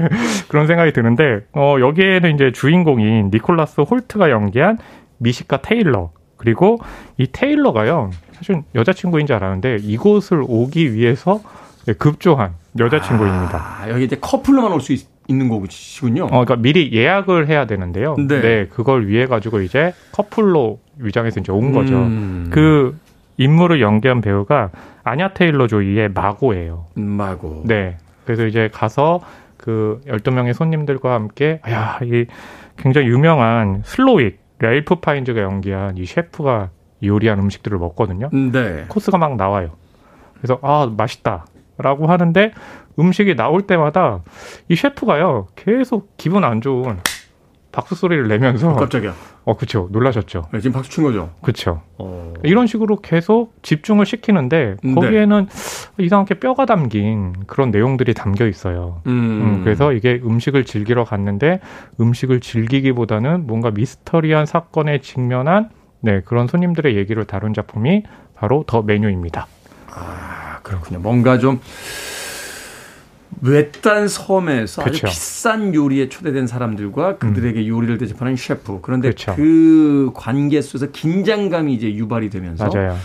그런 생각이 드는데, 어, 여기에는 이제 주인공인 니콜라스 홀트가 연기한 미시카 테일러. 그리고 이 테일러가요, 사실 여자친구인 줄 알았는데, 이곳을 오기 위해서 네, 급조한 여자친구입니다. 아, 여기 이제 커플로만 올 수 있는 곳이군요. 어, 그러니까 미리 예약을 해야 되는데요. 네. 그걸 위해 가지고 이제 커플로 위장해서 이제 온 거죠. 음. 그 인물을 연기한 배우가 아냐 테일러 조이의 마고예요. 음, 마고. 네. 그래서 이제 가서 그 12명의 손님들과 함께, 야, 이 굉장히 유명한 슬로익, 렐프 파인즈가 연기한 이 셰프가 요리한 음식들을 먹거든요. 음, 네. 코스가 막 나와요. 그래서, 아, 맛있다. 라고 하는데 음식이 나올 때마다 이 셰프가요, 계속 기분 안 좋은 박수 소리를 내면서, 깜짝이야. 어, 그쵸. 놀라셨죠. 네, 지금 박수 친 거죠. 그쵸. 어. 이런 식으로 계속 집중을 시키는데, 네. 거기에는 이상하게 뼈가 담긴 그런 내용들이 담겨 있어요. 음. 음, 그래서 이게 음식을 즐기러 갔는데 음식을 즐기기보다는 뭔가 미스터리한 사건에 직면한 네, 그런 손님들의 얘기를 다룬 작품이 바로 더 메뉴입니다. 아, 그렇군요. 뭔가 좀 외딴 섬에서 아주 그쵸. 비싼 요리에 초대된 사람들과 그들에게 요리를 대접하는 셰프. 그런데 그쵸. 그 관계 속에서 긴장감이 이제 유발이 되면서 맞아요.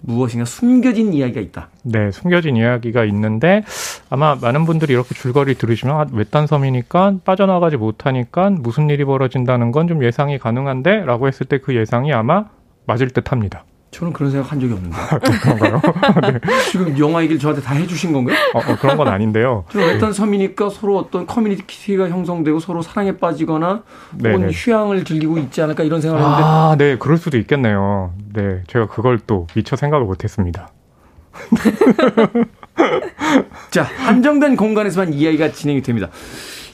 무엇인가 숨겨진 이야기가 있다. 네, 숨겨진 이야기가 있는데 아마 많은 분들이 이렇게 줄거리 들으시면 아, 외딴 섬이니까 빠져나가지 못하니까 무슨 일이 벌어진다는 건 좀 예상이 가능한데 라고 했을 때 그 예상이 아마 맞을 듯 합니다. 저는 그런 생각 한 적이 없는데. 그런가요? 지금 영화 얘기를 저한테 다 해주신 건가요? 어, 어, 그런 건 아닌데요. 저 외딴 섬이니까 서로 어떤 커뮤니티가 형성되고 서로 사랑에 빠지거나 혹은 네네. 휴양을 즐기고 있지 않을까 이런 생각을 했는데 아, 네, 그럴 수도 있겠네요. 네, 제가 그걸 또 미처 생각을 못했습니다. 자, 한정된 공간에서만 이야기가 진행이 됩니다.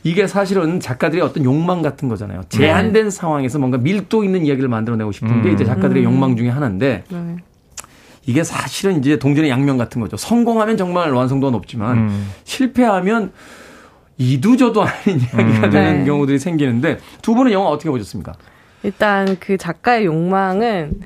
이게 사실은 작가들의 어떤 욕망 같은 거잖아요. 제한된 상황에서 뭔가 밀도 있는 이야기를 만들어내고 싶은 게 음. 이제 작가들의 음. 욕망 중에 하나인데 네. 이게 사실은 이제 동전의 양면 같은 거죠. 성공하면 정말 완성도가 높지만 음, 실패하면 이두저도 아닌 이야기가 음. 되는 네. 경우들이 생기는데 두 분은 영화 어떻게 보셨습니까? 일단 그 작가의 욕망은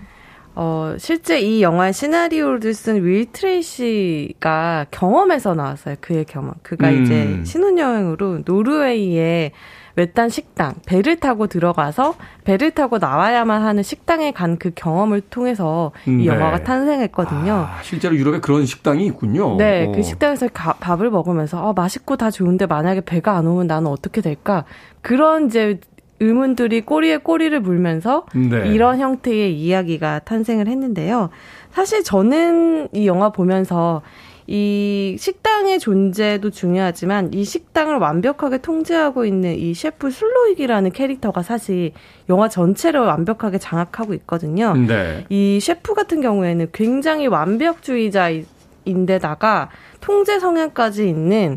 어, 실제 이 영화의 시나리오를 쓴 윌 트레이시가 경험에서 나왔어요. 그의 경험. 그가 음. 이제 신혼여행으로 노르웨이에 외딴 식당, 배를 타고 들어가서 배를 타고 나와야만 하는 식당에 간 그 경험을 통해서 음, 이 네. 영화가 탄생했거든요. 아, 실제로 유럽에 그런 식당이 있군요. 네, 어. 그 식당에서 가- 밥을 먹으면서 아, 맛있고 다 좋은데 만약에 배가 안 오면 나는 어떻게 될까? 그런 이제 의문들이 꼬리에 꼬리를 물면서 네. 이런 형태의 이야기가 탄생을 했는데요. 사실 저는 이 영화 보면서 이 식당의 존재도 중요하지만 이 식당을 완벽하게 통제하고 있는 이 셰프 슬로익이라는 캐릭터가 사실 영화 전체를 완벽하게 장악하고 있거든요. 네. 이 셰프 같은 경우에는 굉장히 완벽주의자인데다가 통제 성향까지 있는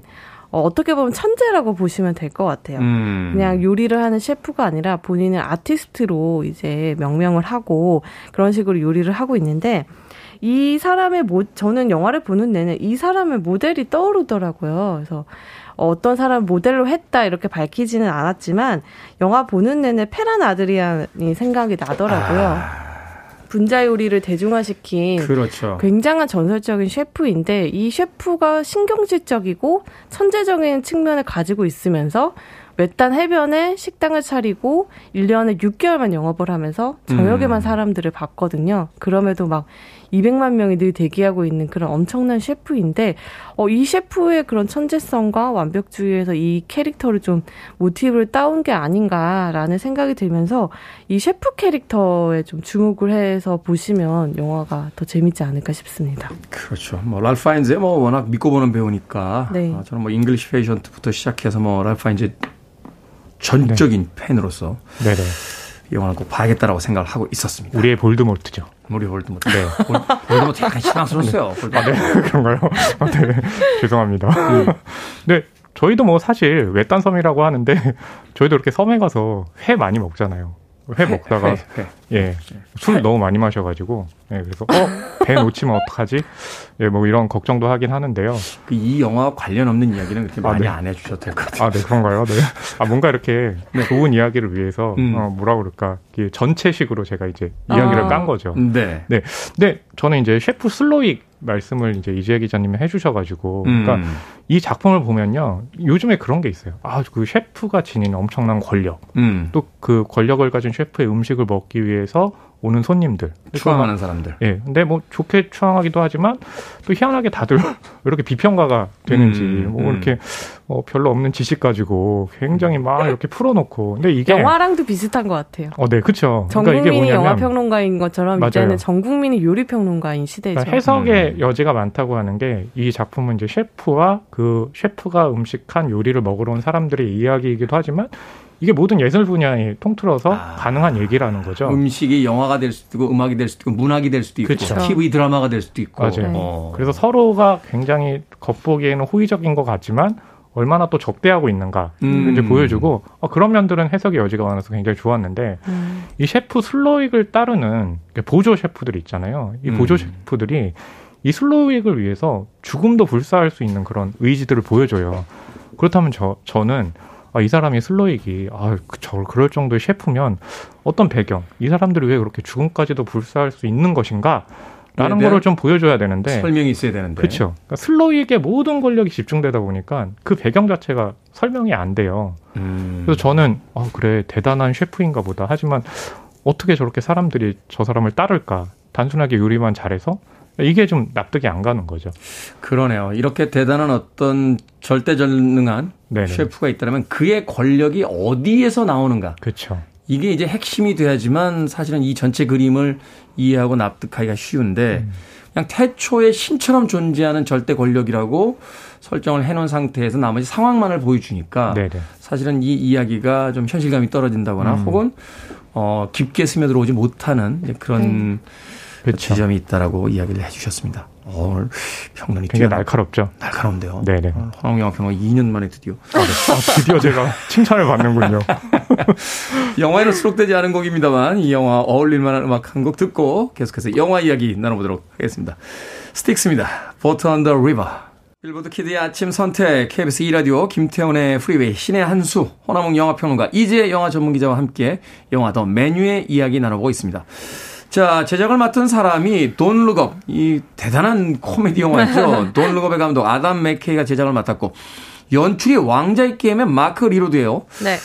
어, 어떻게 보면 천재라고 보시면 될 것 같아요. 음. 그냥 요리를 하는 셰프가 아니라 본인은 아티스트로 이제 명명을 하고 그런 식으로 요리를 하고 있는데 이 사람의 모, 저는 영화를 보는 내내 이 사람의 모델이 떠오르더라고요. 그래서 어떤 사람 모델로 했다 이렇게 밝히지는 않았지만 영화 보는 내내 페란 아드리안이 생각이 나더라고요. 분자 요리를 대중화시킨 그렇죠. 굉장한 전설적인 셰프인데 이 셰프가 신경질적이고 천재적인 측면을 가지고 있으면서 외딴 해변에 식당을 차리고 1년에 6개월만 영업을 하면서 저녁에만 음. 사람들을 봤거든요. 그럼에도 막 200만 명이 늘 대기하고 있는 그런 엄청난 셰프인데 어, 이 셰프의 그런 천재성과 완벽주의에서 이 캐릭터를 좀 모티브를 따온 게 아닌가라는 생각이 들면서 이 셰프 캐릭터에 좀 주목을 해서 보시면 영화가 더 재밌지 않을까 싶습니다. 그렇죠. 뭐 랄프 파인즈 뭐 워낙 믿고 보는 배우니까 네. 아, 저는 뭐 잉글리시 페이션트부터 시작해서 뭐 랄프 파인즈 전적인 팬으로서 네네. 이 영화를 꼭 봐야겠다라고 생각을 하고 있었습니다. 우리의 볼드모트죠. 우리 볼드모트. 네. 볼- 볼드모트 약간 실망스러웠어요. 볼드모트. 아, 네. 그런가요? 아, 네. 죄송합니다. 네. 저희도 뭐 사실 외딴 섬이라고 하는데 저희도 이렇게 섬에 가서 회 많이 먹잖아요. 회 먹다가 회, 회. 예. 술 너무 많이 마셔가지고 예, 그래서 어, 배 놓치면 어떡하지? 예, 뭐 이런 걱정도 하긴 하는데요. 그 이 영화 관련 없는 이야기는 그렇게 아, 많이 네. 안 해주셔도 될 것 같아요. 아, 네, 그런가요? 네. 아, 뭔가 이렇게 좋은 이야기를 위해서, 음. 어, 뭐라 그럴까. 전체식으로 제가 이제 이야기를 아. 깐 거죠. 네. 네. 근데 저는 이제 셰프 슬로익 말씀을 이제 이재 기자님이 해주셔가지고, 음. 그러니까 이 작품을 보면요. 요즘에 그런 게 있어요. 아, 그 셰프가 지닌 엄청난 권력. 음. 또그 권력을 가진 셰프의 음식을 먹기 위해서 오는 손님들. 추앙하는 사람들. 예. 근데 뭐 좋게 추앙하기도 하지만 또 희한하게 다들 왜 이렇게 비평가가 되는지 음, 뭐 음. 이렇게 어, 별로 없는 지식 가지고 굉장히 막 이렇게 풀어놓고. 근데 이게 영화랑도 비슷한 것 같아요. 어, 네, 그렇죠. 전 그러니까 국민이 영화 평론가인 것처럼 맞아요. 이제는 전 국민이 요리 평론가인 시대죠. 그러니까 해석의 음. 여지가 많다고 하는 게 이 작품은 이제 셰프와 그 셰프가 음식한 요리를 먹으러 온 사람들의 이야기이기도 하지만 이게 모든 예술 분야에 통틀어서 아. 가능한 얘기라는 거죠. 음식이 영화가 될 수도 있고 음악이 될 수도 있고 문학이 될 수도 있고 그쵸. TV 드라마가 될 수도 있고 맞아요. 어. 그래서 서로가 굉장히 겉보기에는 호의적인 것 같지만 얼마나 또 적대하고 있는가 음. 이제 보여주고 어, 그런 면들은 해석의 여지가 많아서 굉장히 좋았는데 음. 이 셰프 슬로익을 따르는 보조 셰프들이 있잖아요. 이 보조 음. 셰프들이 이 슬로익을 위해서 죽음도 불사할 수 있는 그런 의지들을 보여줘요. 그렇다면 저 저는 아, 이 사람이 슬로익이 아, 그- 저 그럴 정도의 셰프면 어떤 배경, 이 사람들이 왜 그렇게 죽음까지도 불사할 수 있는 것인가? 라는 네, 거를 네. 좀 보여줘야 되는데 설명이 있어야 되는데. 그렇죠. 그러니까 슬로익의 모든 권력이 집중되다 보니까 그 배경 자체가 설명이 안 돼요. 음. 그래서 저는 어, 그래 대단한 셰프인가 보다. 하지만 어떻게 저렇게 사람들이 저 사람을 따를까? 단순하게 요리만 잘해서 이게 좀 납득이 안 가는 거죠. 그러네요. 이렇게 대단한 어떤 절대전능한 네네. 셰프가 있다면 그의 권력이 어디에서 나오는가? 그렇죠. 이게 이제 핵심이 돼야지만 사실은 이 전체 그림을 이해하고 납득하기가 쉬운데 음. 그냥 태초에 신처럼 존재하는 절대 권력이라고 설정을 해놓은 상태에서 나머지 상황만을 보여주니까 네네. 사실은 이 이야기가 좀 현실감이 떨어진다거나 음. 혹은 어 깊게 스며들어오지 못하는 이제 그런 그렇죠. 지점이 있다라고 이야기를 해주셨습니다. 어, 오늘 평론이 굉장히 뛰어나- 날카롭죠. 날카로운데요. 네네. 어, 황영영 평론 2년 만에 드디어 아, 드디어 제가 칭찬을 받는군요. 영화에는 수록되지 않은 곡입니다만 이 영화 어울릴 만한 음악 한 곡 듣고 계속해서 영화 이야기 나눠보도록 하겠습니다. 스틱스입니다. Boat on the River. 빌보드 키드의 아침 선택 KBS 2라디오 김태훈의 프리웨이 신의 한수 허남웅 영화평론가 이재 영화 전문기자와 함께 영화 더 메뉴의 이야기 나눠보고 있습니다. 자, 제작을 맡은 사람이 돈 룩업, 이 대단한 코미디 영화죠. 돈 룩업의 감독 아담 맥케이가 제작을 맡았고, 연출이 왕좌의 게임의 마크 미로드예요. 네.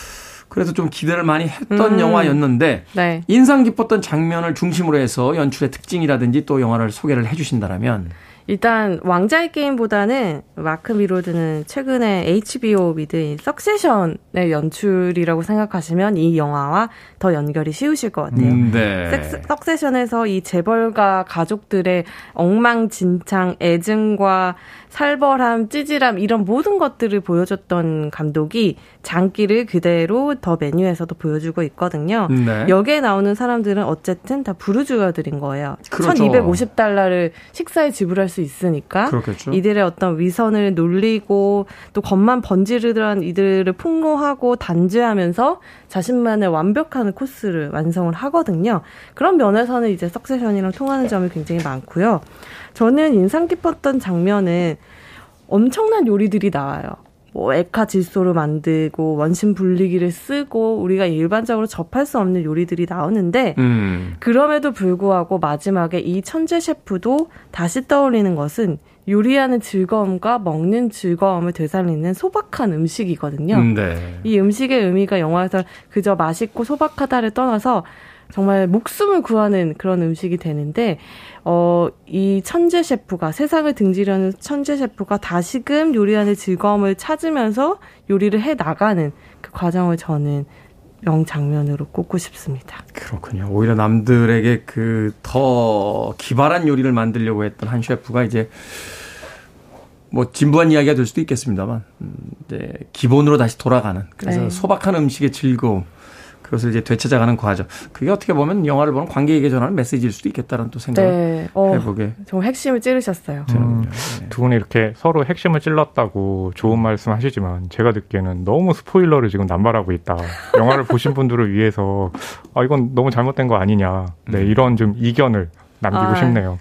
그래서 좀 기대를 많이 했던 음. 영화였는데 네. 인상 깊었던 장면을 중심으로 해서 연출의 특징이라든지 또 영화를 소개를 해 주신다면 일단 왕좌의 게임보다는 마크 미로드는 최근에 HBO 미드인 석세션의 연출이라고 생각하시면 이 영화와 더 연결이 쉬우실 것 같아요. 음, 네. 섹스- 석세션에서 이 재벌가 가족들의 엉망진창, 애증과 살벌함, 찌질함 이런 모든 것들을 보여줬던 감독이 장기를 그대로 더 메뉴에서도 보여주고 있거든요. 네. 여기에 나오는 사람들은 어쨌든 다 부르주아들인 거예요. 그렇죠. 1250달러를 식사에 지불할 수 있으니까 그렇겠죠. 이들의 어떤 위선을 놀리고 또 겉만 번지르르한 이들을 폭로하고 단죄하면서 자신만의 완벽한 코스를 완성을 하거든요. 그런 면에서는 이제 석세션이랑 통하는 점이 굉장히 많고요. 저는 인상 깊었던 장면은 엄청난 요리들이 나와요. 뭐 에카 질소를 만들고 원심 분리기를 쓰고 우리가 일반적으로 접할 수 없는 요리들이 나오는데 음. 그럼에도 불구하고 마지막에 이 천재 셰프도 다시 떠올리는 것은 요리하는 즐거움과 먹는 즐거움을 되살리는 소박한 음식이거든요. 음, 네. 이 음식의 의미가 영화에서 그저 맛있고 소박하다를 떠나서 정말 목숨을 구하는 그런 음식이 되는데, 어, 이 천재 셰프가, 세상을 등지려는 천재 셰프가 다시금 요리하는 즐거움을 찾으면서 요리를 해 나가는 그 과정을 저는 명장면으로 꼽고 싶습니다. 그렇군요. 오히려 남들에게 그 더 기발한 요리를 만들려고 했던 한 셰프가 이제 뭐 진부한 이야기가 될 수도 있겠습니다만 음, 이제 기본으로 다시 돌아가는 그래서 네. 소박한 음식의 즐거움 그것을 이제 되찾아가는 과정. 그게 어떻게 보면 영화를 보는 관객에게 전하는 메시지일 수도 있겠다는 또 생각을 네. 어, 해보게 정말 핵심을 찌르셨어요. 음, 두 분이 이렇게 서로 핵심을 찔렀다고 좋은 말씀 하시지만 제가 듣기에는 너무 스포일러를 지금 남발하고 있다. 영화를 보신 분들을 위해서 아 이건 너무 잘못된 거 아니냐. 네, 이런 좀 이견을 남기고 아. 싶네요.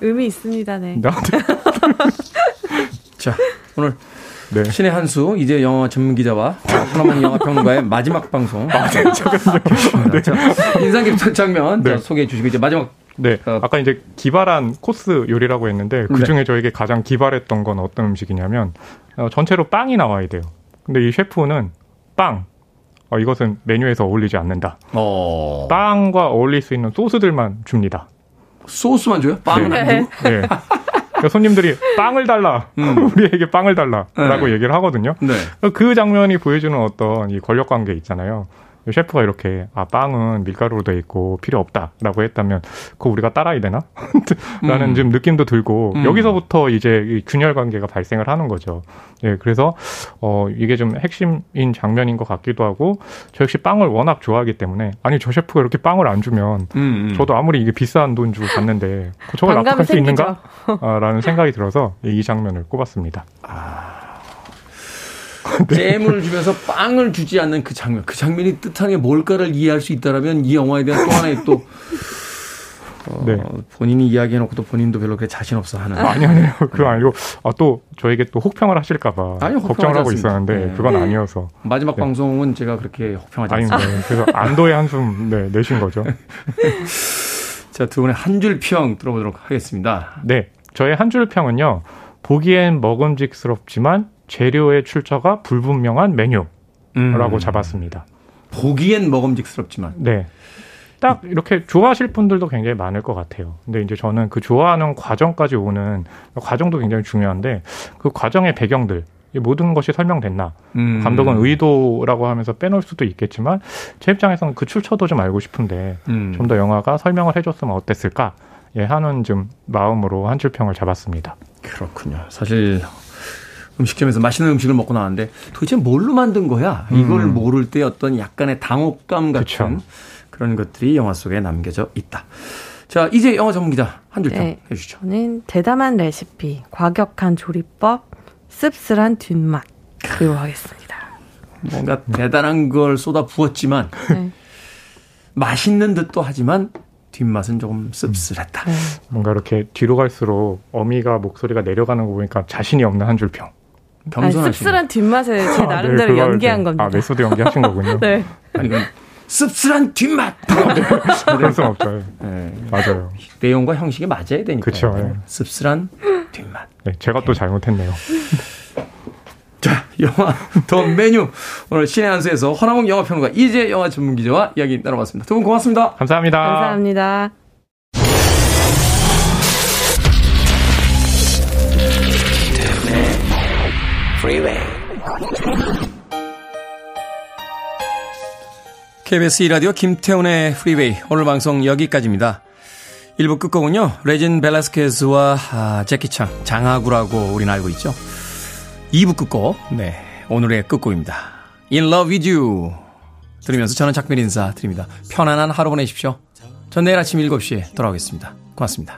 의미 있습니다, 네. 네. 자 오늘 네. 신의 한수 이제 영화 전문 기자와 하나만 영화 평론가의 마지막 방송. 아, 네, 자, 인상 깊은 장면 네. 자, 소개해 주시고 이제 마지막 네. 어. 아까 이제 기발한 코스 요리라고 했는데 그 중에 저에게 가장 기발했던 건 어떤 음식이냐면 어, 전체로 빵이 나와야 돼요. 근데 이 셰프는 빵. 어, 이것은 메뉴에서 어울리지 않는다. 어, 빵과 어울릴 수 있는 소스들만 줍니다. 소스만 줘요? 빵은 네. 안 주고? 네. 그러니까 손님들이 빵을 달라. 우리에게 빵을 달라라고 네. 얘기를 하거든요. 네. 그 장면이 보여주는 어떤 이 권력 관계 있잖아요. 셰프가 이렇게 아 빵은 밀가루로 돼 있고 필요 없다라고 했다면 그거 우리가 따라야 되나? 라는 음. 좀 느낌도 들고 음. 여기서부터 이제 이 균열 관계가 발생을 하는 거죠. 예, 그래서 어 이게 좀 핵심인 장면인 것 같기도 하고 저 역시 빵을 워낙 좋아하기 때문에 아니 저 셰프가 이렇게 빵을 안 주면 음, 음. 저도 아무리 이게 비싼 돈 주고 갔는데 저걸 납득할 수. 있는가? 아, 라는 생각이 들어서 이 장면을 꼽았습니다. 잼을 주면서 빵을 주지 않는 그 장면, 그 장면이 뜻하는 게 뭘까를 이해할 수 있다라면 이 영화에 대한 또 하나의 또 어, 네. 본인이 이야기해놓고 또 본인도 별로 그렇게 자신 없어 하는. 아니 아니요 그거 아니고 아, 또 저에게 또 혹평을 하실까봐 아니요, 걱정을 하고 않습니다. 있었는데 네. 그건 아니어서 마지막 네. 방송은 제가 그렇게 혹평하지 아니 않습니다. 네, 그래서 안도의 한숨 네, 내신 거죠. 자, 두 분의 한 줄 평 들어보도록 하겠습니다. 네 저의 한 줄 평은요 보기엔 먹음직스럽지만 재료의 출처가 불분명한 메뉴라고 음. 잡았습니다. 보기엔 먹음직스럽지만. 네. 딱 이렇게 좋아하실 분들도 굉장히 많을 것 같아요. 근데 이제 저는 그 좋아하는 과정까지 오는 과정도 굉장히 중요한데 그 과정의 배경들 이 모든 것이 설명됐나 음. 감독은 의도라고 하면서 빼놓을 수도 있겠지만 제 입장에서는 그 출처도 좀 알고 싶은데 음. 좀더 영화가 설명을 해줬으면 어땠을까 예 하는 좀 마음으로 한 줄 평을 잡았습니다. 그렇군요. 사실 음식점에서 맛있는 음식을 먹고 나왔는데 도대체 뭘로 만든 거야? 이걸 음. 모를 때 어떤 약간의 당혹감 같은 그쵸. 그런 것들이 영화 속에 남겨져 있다. 자, 이제 영화 전문 기자 한 줄평 네. 해주시죠. 저는 대담한 레시피, 과격한 조리법, 씁쓸한 뒷맛 그리고 하겠습니다. 뭔가 대단한 걸 쏟아 부었지만 네. 맛있는 듯도 하지만 뒷맛은 조금 씁쓸했다. 네. 뭔가 이렇게 뒤로 갈수록 어미가 목소리가 내려가는 거 보니까 자신이 없는 한 줄 평. 아니, 겸손하시네. 씁쓸한 뒷맛을 제 아, 나름대로 네, 그걸 연기한 이제- 겁니다. 아 메소드 연기하신 거군요. 네. 아니, 그럼 씁쓸한 뒷맛. 그럴 순 없죠. 네. 맞아요. 내용과 형식이 맞아야 되니까. 그쵸, 예. 씁쓸한 뒷맛. 네, 제가 또 잘못했네요. 자, 영화 더 메뉴. 오늘 신의 한수에서 허남웅 영화평론가 이재 영화 전문 기자와 이야기 나눠봤습니다. 두 분 고맙습니다. 감사합니다. 감사합니다. KBS 2라디오 김태훈의 프리웨이 오늘 방송 여기까지입니다. 1부 끝곡은요. 레진 벨라스케스와 아, 재키 청 장학우라고 우리는 알고 있죠. 2부 끝곡 네 오늘의 끝곡입니다. In Love With You 들으면서 저는 작별 인사 드립니다. 편안한 하루 보내십시오. 전 내일 아침 7시에 돌아오겠습니다. 고맙습니다.